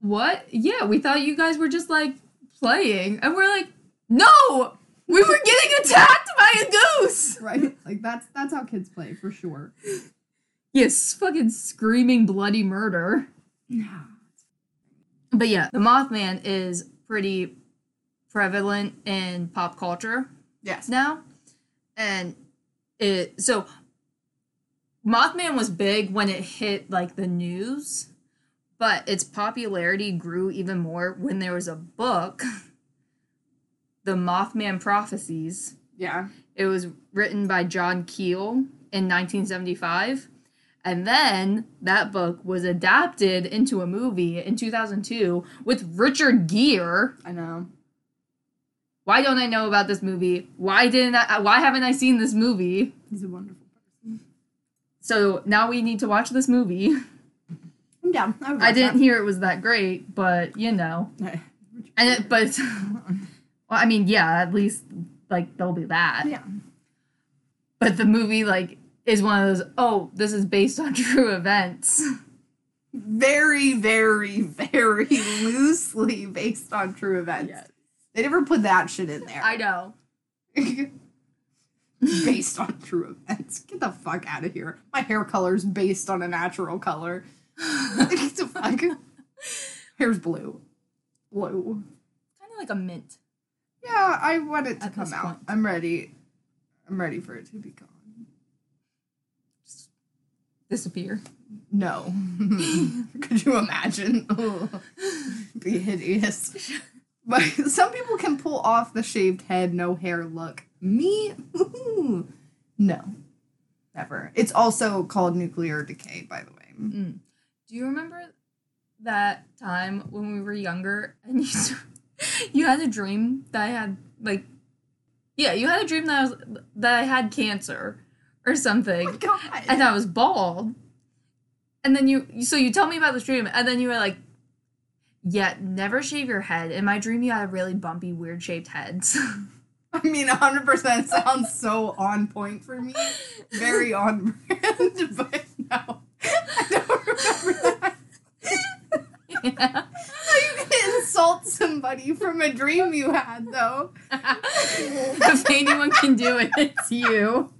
what? Yeah, we thought you guys were just like playing. And we're like, no! We were getting attacked by a goose! Right? Like that's that's how kids play for sure. Yes, fucking screaming bloody murder. But yeah, the Mothman is pretty prevalent in pop culture Yes. now. And it so Mothman was big when it hit like the news, but its popularity grew even more when there was a book, The Mothman Prophecies. Yeah. It was written by John Keel in 1975. And then that book was adapted into a movie in 2002 with Richard Gere. I know. Why don't I know about this movie? Why didn't I why haven't I seen this movie? He's a wonderful. So now we need to watch this movie. I'm down. I, I didn't hear it was that great, but you know. that. And it, but well, I mean, yeah, at least like there'll be that. yeah. But the movie like is one of those, oh, this is based on true events. Very, very, very loosely based on true events. Yes. They never put that shit in there. I know. based on true events. Get the fuck out of here. My hair color's based on a natural color. What the fuck? Hair's blue. Blue. Kind of like a mint. Yeah, I want it to At come out. point. I'm ready. I'm ready for it to be gone. Disappear. No. Could you imagine? Be hideous. But some people can pull off the shaved head, no hair look. Me? Ooh. No. Never. It's also called nuclear decay, by the way. Mm. Do you remember that time when we were younger and you you had a dream that I had like yeah, you had a dream that I was that I had cancer or something. Oh my god. and I was bald. And then you, so you tell me about this dream, and then you were like, "Yeah, never shave your head." In my dream, you had really bumpy, weird shaped heads. I mean, 100% sounds so on point for me. Very on brand, but no. I don't remember that. yeah. How you can insult somebody from a dream you had, though? if anyone can do it, it's you.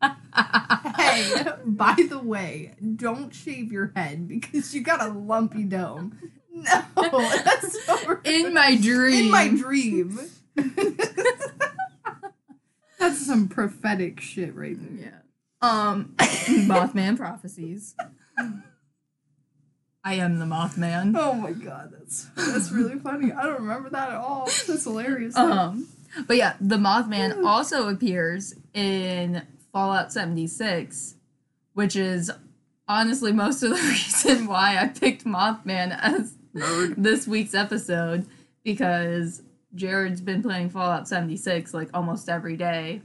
Hey, by the way, don't shave your head because you got a lumpy dome. No, that's so. In my dream. In my dream. that's some prophetic shit right there. Yeah. Um, Mothman prophecies. I am the Mothman. Oh my god, that's that's really funny. I don't remember that at all. That's hilarious. Um, but yeah, the Mothman also appears in Fallout 76, which is honestly most of the reason why I picked Mothman as Nerd. this week's episode because Jared's been playing Fallout 76 like almost every day.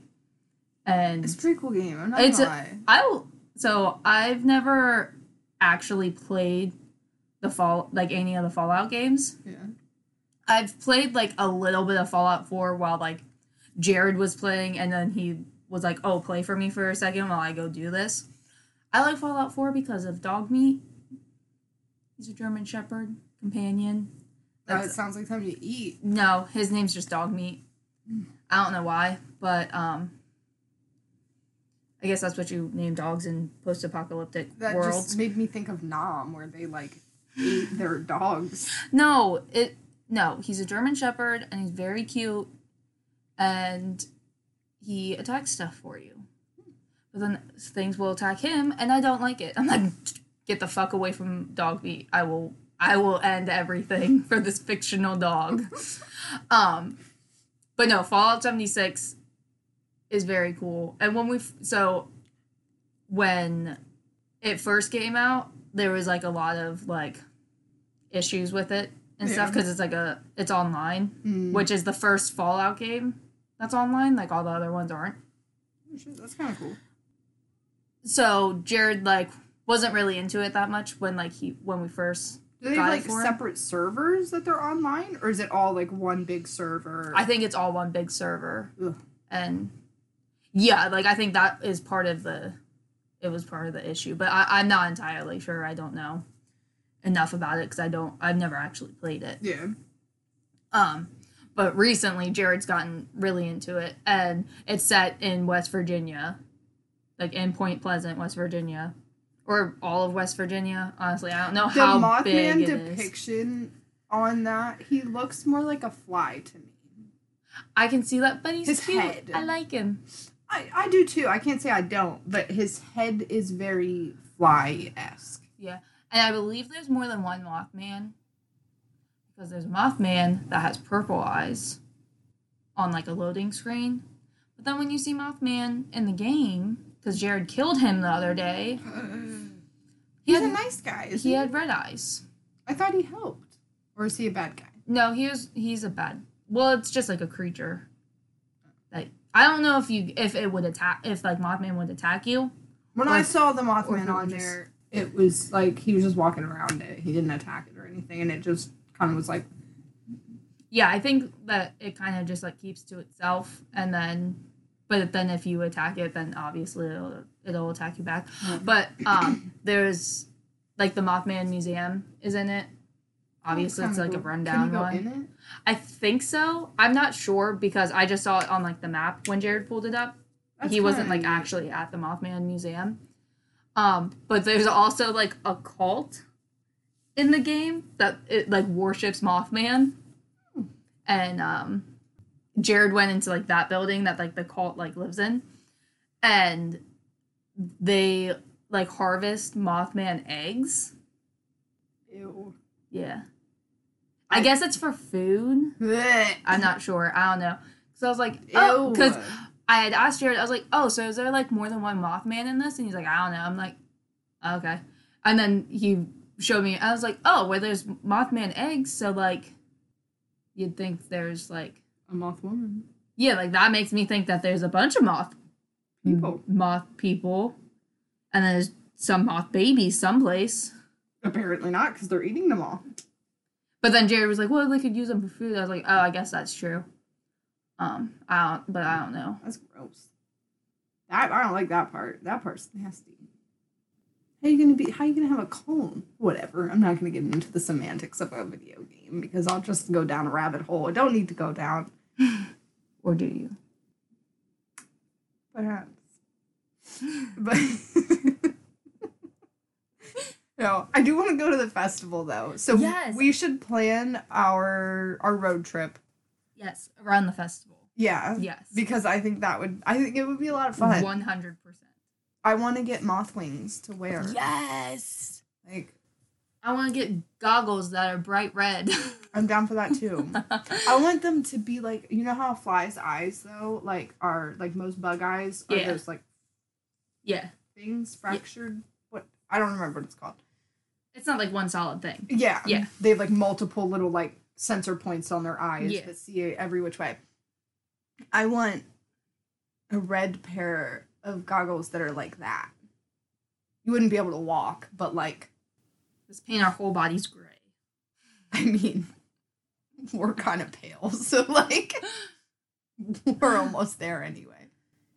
And It's a pretty cool game. I'm not It's gonna a- lie. I so I've never actually played the fall like any of the Fallout games. Yeah. I've played like a little bit of Fallout 4 while like Jared was playing and then he was like, "Oh, play for me for a second while I go do this." I like Fallout 4 because of Dogmeat. He's a German shepherd companion. That sounds like something to eat. No, his name's just Dogmeat. I don't know why, but um I guess that's what you name dogs in post-apocalyptic That worlds. just made me think of Nom, where they like ate their dogs. No, it no, he's a German shepherd and he's very cute and he attacks stuff for you. But then things will attack him and I don't like it. I'm like get the fuck away from Dogmeat. I will I will end everything for this fictional dog. um but no, Fallout 76 is very cool. And when we so when it first came out, there was like a lot of like issues with it and stuff because it's like a it's online, Mm. which is the first Fallout game that's online. Like all the other ones aren't. That's kind of cool. So Jared like wasn't really into it that much when like he when we first. Do they have like separate servers that they're online, or is it all like one big server? I think it's all one big server, Ugh. and yeah, like I think that is part of the. It was part of the issue, but I, I'm not entirely sure. I don't know. enough about it because I don't. I've never actually played it. Yeah. Um, but recently Jared's gotten really into it, and it's set in West Virginia, like in Point Pleasant, West Virginia, or all of West Virginia. Honestly, I don't know The how big The Mothman it is. depiction on that, he looks more like a fly to me. I can see that, but he's His cute. head. I like him. I, I do too. I can't say I don't, but his head is very fly esque. Yeah, and I believe there's more than one Mothman. Because there's a Mothman that has purple eyes on like a loading screen. But then when you see Mothman in the game, because Jared killed him the other day, he He's a nice guy. Isn't he he, had red eyes. I thought he helped. Or is he a bad guy? No, he was he's a bad well, it's just like a creature. Like I don't know if you if it would attack if like Mothman would attack you. When Or- I saw the Mothman on just- there, it was like he was just walking around it. He didn't attack it or anything, and it just kind of was like, Yeah, I think that it kind of just like keeps to itself, and then, but then if you attack it, then obviously it'll it'll attack you back. Mhm. But um, there's like the Mothman Museum is in it. Obviously, it's like a rundown Can you go one. in it? I think so. I'm not sure because I just saw it on like the map when Jared pulled it up. That's he wasn't like actually at the Mothman Museum. Um, but there's also like a cult in the game that it like worships Mothman. And um Jared went into like that building that like the cult like lives in. And they like harvest Mothman eggs. Ew. Yeah. I I- guess it's for food. Blech. I'm not sure. I don't know. So I was like, oh, because I had asked Jared, I was like, oh, so is there like more than one Mothman in this? And he's like, I don't know. I'm like, okay. And then he showed me, I was like, oh, well, there's Mothman eggs. So like, you'd think there's like, a moth woman. yeah, like that makes me think that there's a bunch of moth People. moth people. And then there's some moth babies someplace. Apparently not, because they're eating them all. But then Jared was like, well, they could use them for food. I was like, oh, I guess that's true. Um, I don't, but I don't know. That's gross. That I don't like that part. That part's nasty. How you gonna be? How you gonna have a clone? Whatever. I'm not gonna get into the semantics of a video game because I'll just go down a rabbit hole. I don't need to go down. Or do you? Perhaps. But no, I do want to go to the festival though. So Yes. we should plan our our road trip. Yes, around the festival. Yeah. Yes. Because I think that would I think it would be a lot of fun. One hundred percent. I want to get moth wings to wear. Yes. Like I want to get goggles that are bright red. I'm down for that too. I want them to be like you know how a fly's eyes though like are like most bug eyes are Yeah. those like yeah, things fractured. What I don't remember what it's called. it's not like one solid thing. Yeah. Yeah. They have like multiple little like sensor points on their eyes Yeah. that see every which way. I want a red pair of goggles that are like that. You wouldn't be able to walk, but like Let's paint our whole bodies gray. I mean, we're kind of pale, so like we're almost there anyway.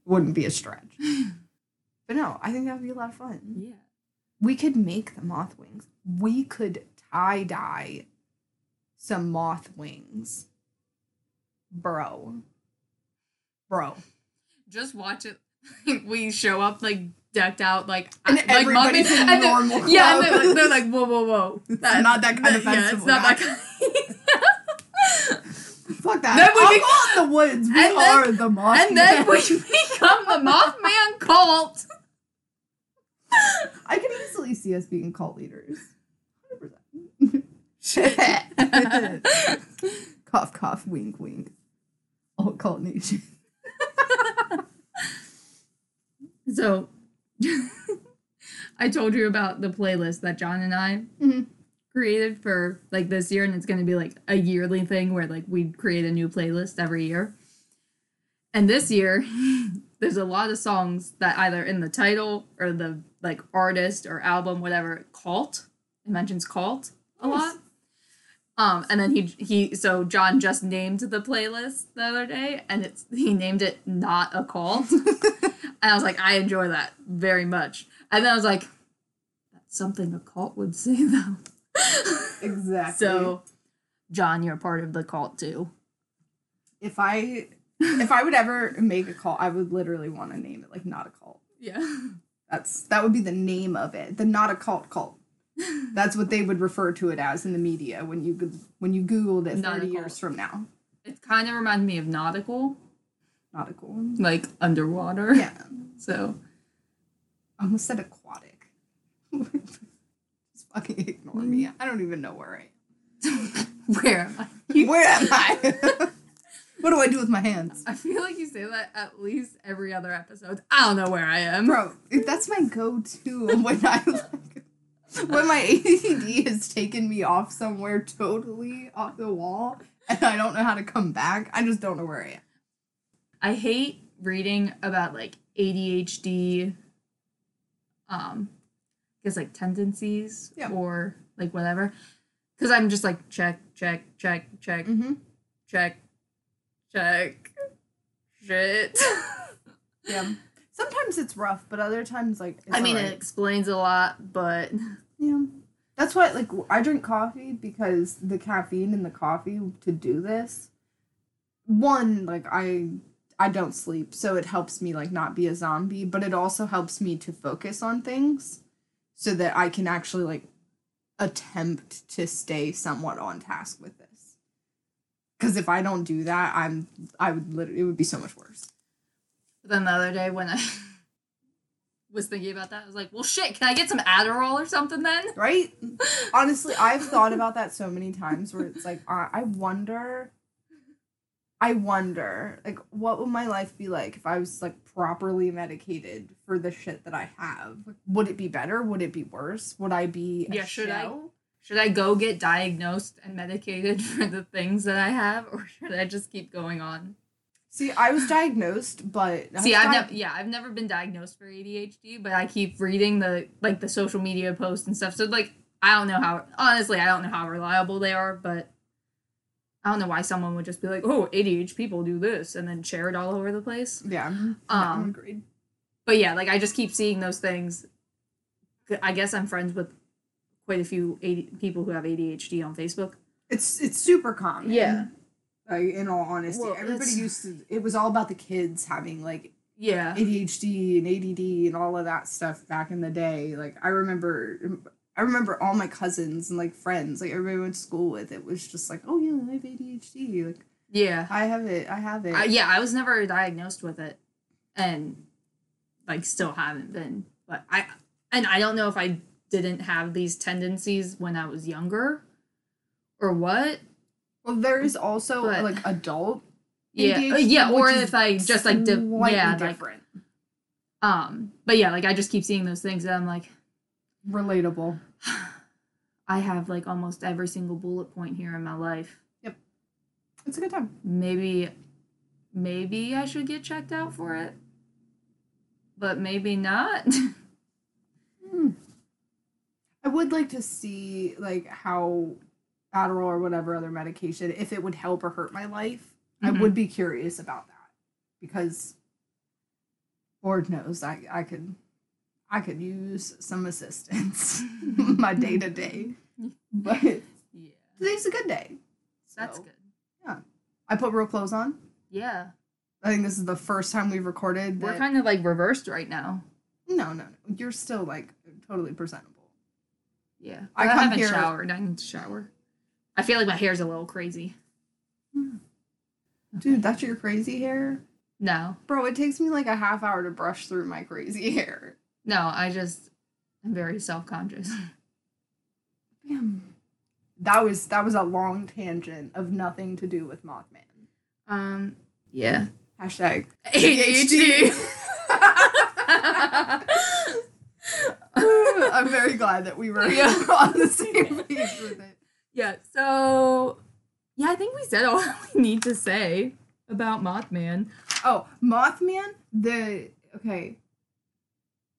Wouldn't be a stretch. But no, I think that would be a lot of fun. Yeah. We could make the moth wings. We could tie dye some moth wings. Bro. Bro. Just watch it. we show up like decked out like And like everybody's Muppets, in and normal Yeah, and they're like, they're like whoa whoa whoa. It's not that kind of yeah, it's not that kind. Fuck that. Then we I'll be- in the woods. We And then- are the moth and then we become the Mothman cult. I can easily see us being cult leaders. 100%. cough, cough, wink, wink. All cult nation. So, I told you about the playlist that John and I Mhm. Created for like this year, and it's going to be like a yearly thing where like we create a new playlist every year. And this year, there's a lot of songs that either in the title or the like artist or album, whatever, cult. It mentions cult a Nice. lot. Um, and then he he so John just named the playlist the other day, and it's he named it not a cult. And I was like, I enjoy that very much. And then I was like, that's something a cult would say though. Exactly. So, John, you're part of the cult too. if I if I would ever make a cult, I would literally want to name it like not a cult. Yeah. That's that would be the name of it. The not a cult cult. That's what they would refer to it as in the media when you when you googled it Not 30 years from now. It kind of reminds me of nautical, Nautical. like underwater. Yeah. So, I almost said aquatic. Fucking ignore me. I don't even know where I where am I? am. Where am I? what do I do with my hands? I feel like you say that at least every other episode. I don't know where I am. Bro, that's my go-to when I like when my ADD has taken me off somewhere totally off the wall and I don't know how to come back. I just don't know where I am. I hate reading about like ADHD, um, Guess like tendencies Yeah. or like whatever. Cause I'm just like check, check, check, check, Mm-hmm. check, check, shit. Yeah. Sometimes it's rough, but other times like it's I mean, alright. it explains a lot, but Yeah. That's why like I drink coffee because the caffeine in the coffee to do this. One, like I I don't sleep, so it helps me like not be a zombie, but it also helps me to focus on things so that I can actually like attempt to stay somewhat on task with this. Cuz if I don't do that, I'm I would literally it would be so much worse. But then the other day when I was thinking about that, I was like, well, shit, can I get some Adderall or something then? right honestly i've thought about that so many times where it's like i I wonder i wonder like what would my life be like if i was like properly medicated for the shit that i have would it be better would it be worse would i be Yeah, should I- Should I go get diagnosed and medicated for the things that I have, or should I just keep going on? see i was diagnosed but See, I've never, yeah, I've never been diagnosed for ADHD, but I keep reading the like the social media posts and stuff. So like, I don't know how. Honestly, I don't know how reliable they are, but I don't know why someone would just be like, "Oh, ADHD people do this," and then share it all over the place. yeah Um, agreed But yeah, like I just keep seeing those things. I guess I'm friends with quite a few AD- people who have ADHD on Facebook. it's it's super common Yeah. like in all honesty Well, everybody it's- used to it was all about the kids having like Yeah. ADHD and ADD and all of that stuff back in the day. Like I remember, I remember all my cousins and like friends, like everybody I went to school with. It was just like, oh yeah, I have ADHD. Like Yeah. I have it. I have it. I, yeah, I was never diagnosed with it, and like still haven't been. But I and I don't know if I didn't have these tendencies when I was younger, or what. well, there is also But- like adult. Yeah, uh, ADHD, yeah, or if I just like di- yeah, like different, um. But yeah, like I just keep seeing those things, and I'm like, relatable. I have like almost every single bullet point here in my life. Yep. It's a good time. Maybe, maybe I should get checked out for it, but maybe not. Hmm. I would like to see like how Adderall or whatever other medication, if it would help or hurt my life. I Mhm. would be curious about that because Lord knows I I could I could use some assistance my day to day. But yeah, today's a good day. that's good. Yeah. I put real clothes on. Yeah. I think this is the first time we've recorded. We're kind of like reversed right now. no, no, no. You're still like totally presentable. Yeah. I I, haven't here- showered. I need to shower. I feel like my hair's a little crazy. Hmm. Dude, that's your crazy hair? No. Bro, it takes me like a half hour to brush through my crazy hair. No, I just am very self conscious. Damn. That was that was a long tangent of nothing to do with Mothman. Um, yeah. Hashtag ADHD. I'm very glad that we were Yeah. on the same page with it. yeah, so yeah, I think we said all we need to say about Mothman. Oh, Mothman, the okay.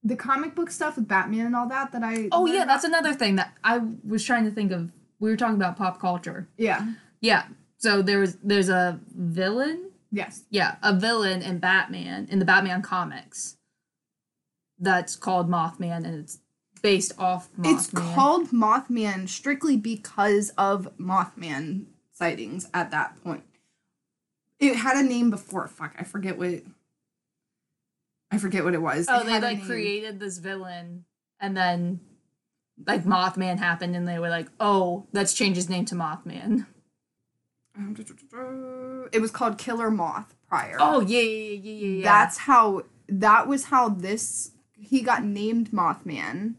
The comic book stuff with Batman and all that that I Oh yeah, about- that's another thing that I was trying to think of. We were talking about pop culture. Yeah. Yeah. So there was there's a villain Yes. yeah, a villain in Batman in the Batman comics that's called Mothman, and it's based off Mothman. It's called Mothman strictly because of Mothman sightings at that point. It had a name before. Fuck, I forget what. I forget what it was. Oh, It they like created this villain, and then like Mothman happened, and they were like, "Oh, let's change his name to Mothman." It was called Killer Moth prior. Oh yeah, yeah, yeah, yeah, yeah. That's how. That was how this. He got named Mothman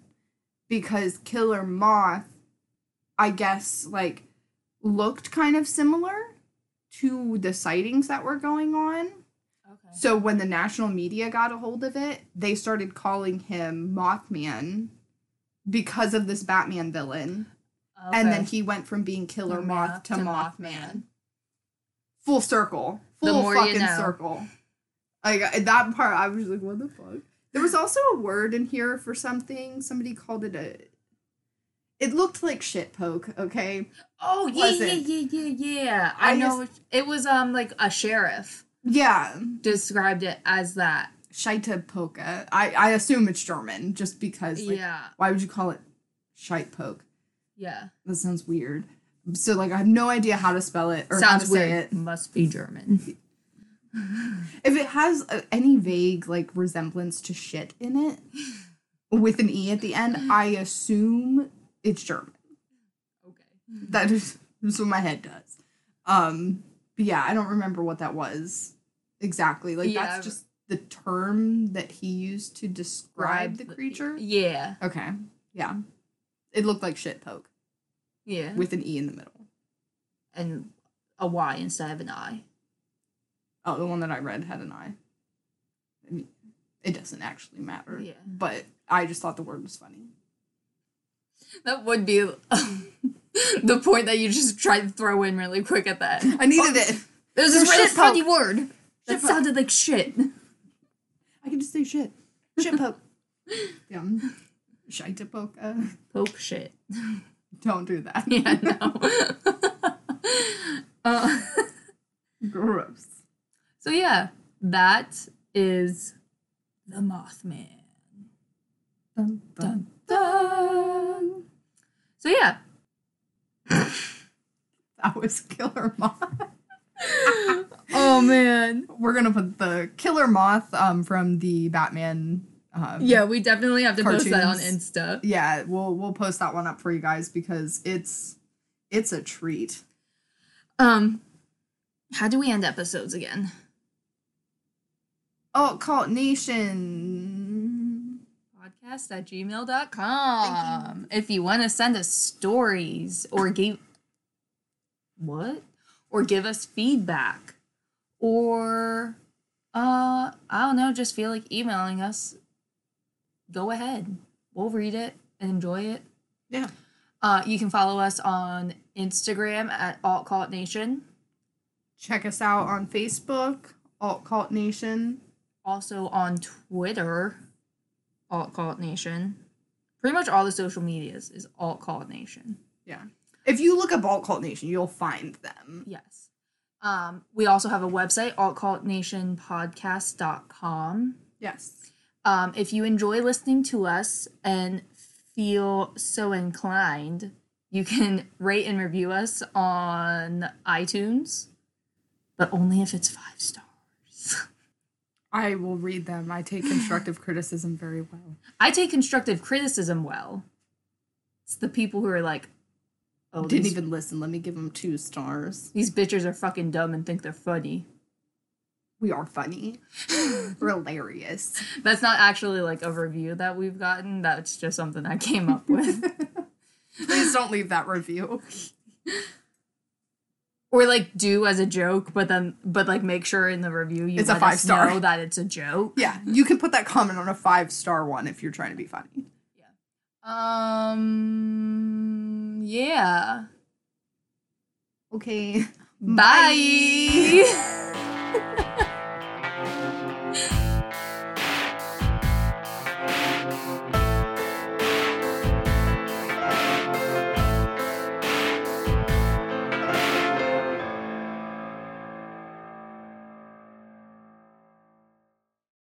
because Killer Moth, I guess, like looked kind of similar to the sightings that were going on. Okay. So when the national media got a hold of it, they started calling him Mothman because of this Batman villain. And then he went from being Killer Moth Moth to, to Mothman. Mothman. Full circle. Full more you fucking know. circle. Like that part I was like, what the fuck? There was also a word in here for something. Somebody called it a it looked like shit poke, okay? Oh yeah, yeah, yeah, yeah, yeah. I, I know it was um like a sheriff Yeah. described it as that. Scheite poke. I, I assume it's German just because like, yeah, why would you call it shite poke? yeah. That sounds weird. So like I have no idea how to spell it or how Sounds to say weird. it. Must be German. If it has uh, any vague like resemblance to shit in it with an e at the end, I assume it's German. Okay. That is that's what my head does. Um, but yeah, I don't remember what that was exactly. Like Yeah. that's just the term that he used to describe the creature. Yeah, Okay, yeah, it looked like shit poke yeah. with an e in the middle. and a Y instead of an I. Oh, the one that I read had an I. I mean, it doesn't actually matter. Yeah. But I just thought the word was funny. That would be the point that you just tried to throw in really quick at that. I needed it. There's really shit funny word that Shit sounded like shit. I can just say shit. Shit poke. yeah. Shite poke. Uh, Poke shit. don't do that. Yeah, no. uh, Gross. so yeah, that is the Mothman. Dun, Dun, dun. So yeah. That was Killer Moth. Oh man. We're gonna put the Killer Moth um from the Batman. Um, Yeah, we definitely have to post that on Insta. yeah. We'll we'll post that one up for you guys because it's it's a treat. Um, how do we end episodes again? Oh, Cult Nation. Podcast at gmail.com. If you want to send us stories or give what? Or give us feedback. Or uh I don't know, just feel like emailing us. Go ahead. We'll read it and enjoy it. Yeah. Uh, you can follow us on Instagram at Alt Cult Nation. Check us out on Facebook, Alt Cult Nation. Also on Twitter, Alt Cult Nation. Pretty much all the social medias is Alt Cult Nation. Yeah. If you look up Alt Cult Nation, you'll find them. Yes. Um, we also have a website, altcultnationpodcast.com. Yes. Um, if you enjoy listening to us and feel so inclined, you can rate and review us on iTunes, but only if it's five stars. I will read them. I take constructive criticism very well. I take constructive criticism well. It's the people who are like, oh, Didn't these, even listen. Let me give them two stars. these bitches are fucking dumb and think they're funny. We are funny. We're hilarious. That's not actually like a review that we've gotten. That's just something I came up with. Please don't leave that review. or like do as a joke, but then but like make sure in the review you It's a let us five star. know that it's a joke. Yeah, you can put that comment on a five star one if you're trying to be funny. Yeah. Um. Yeah. Okay. Bye.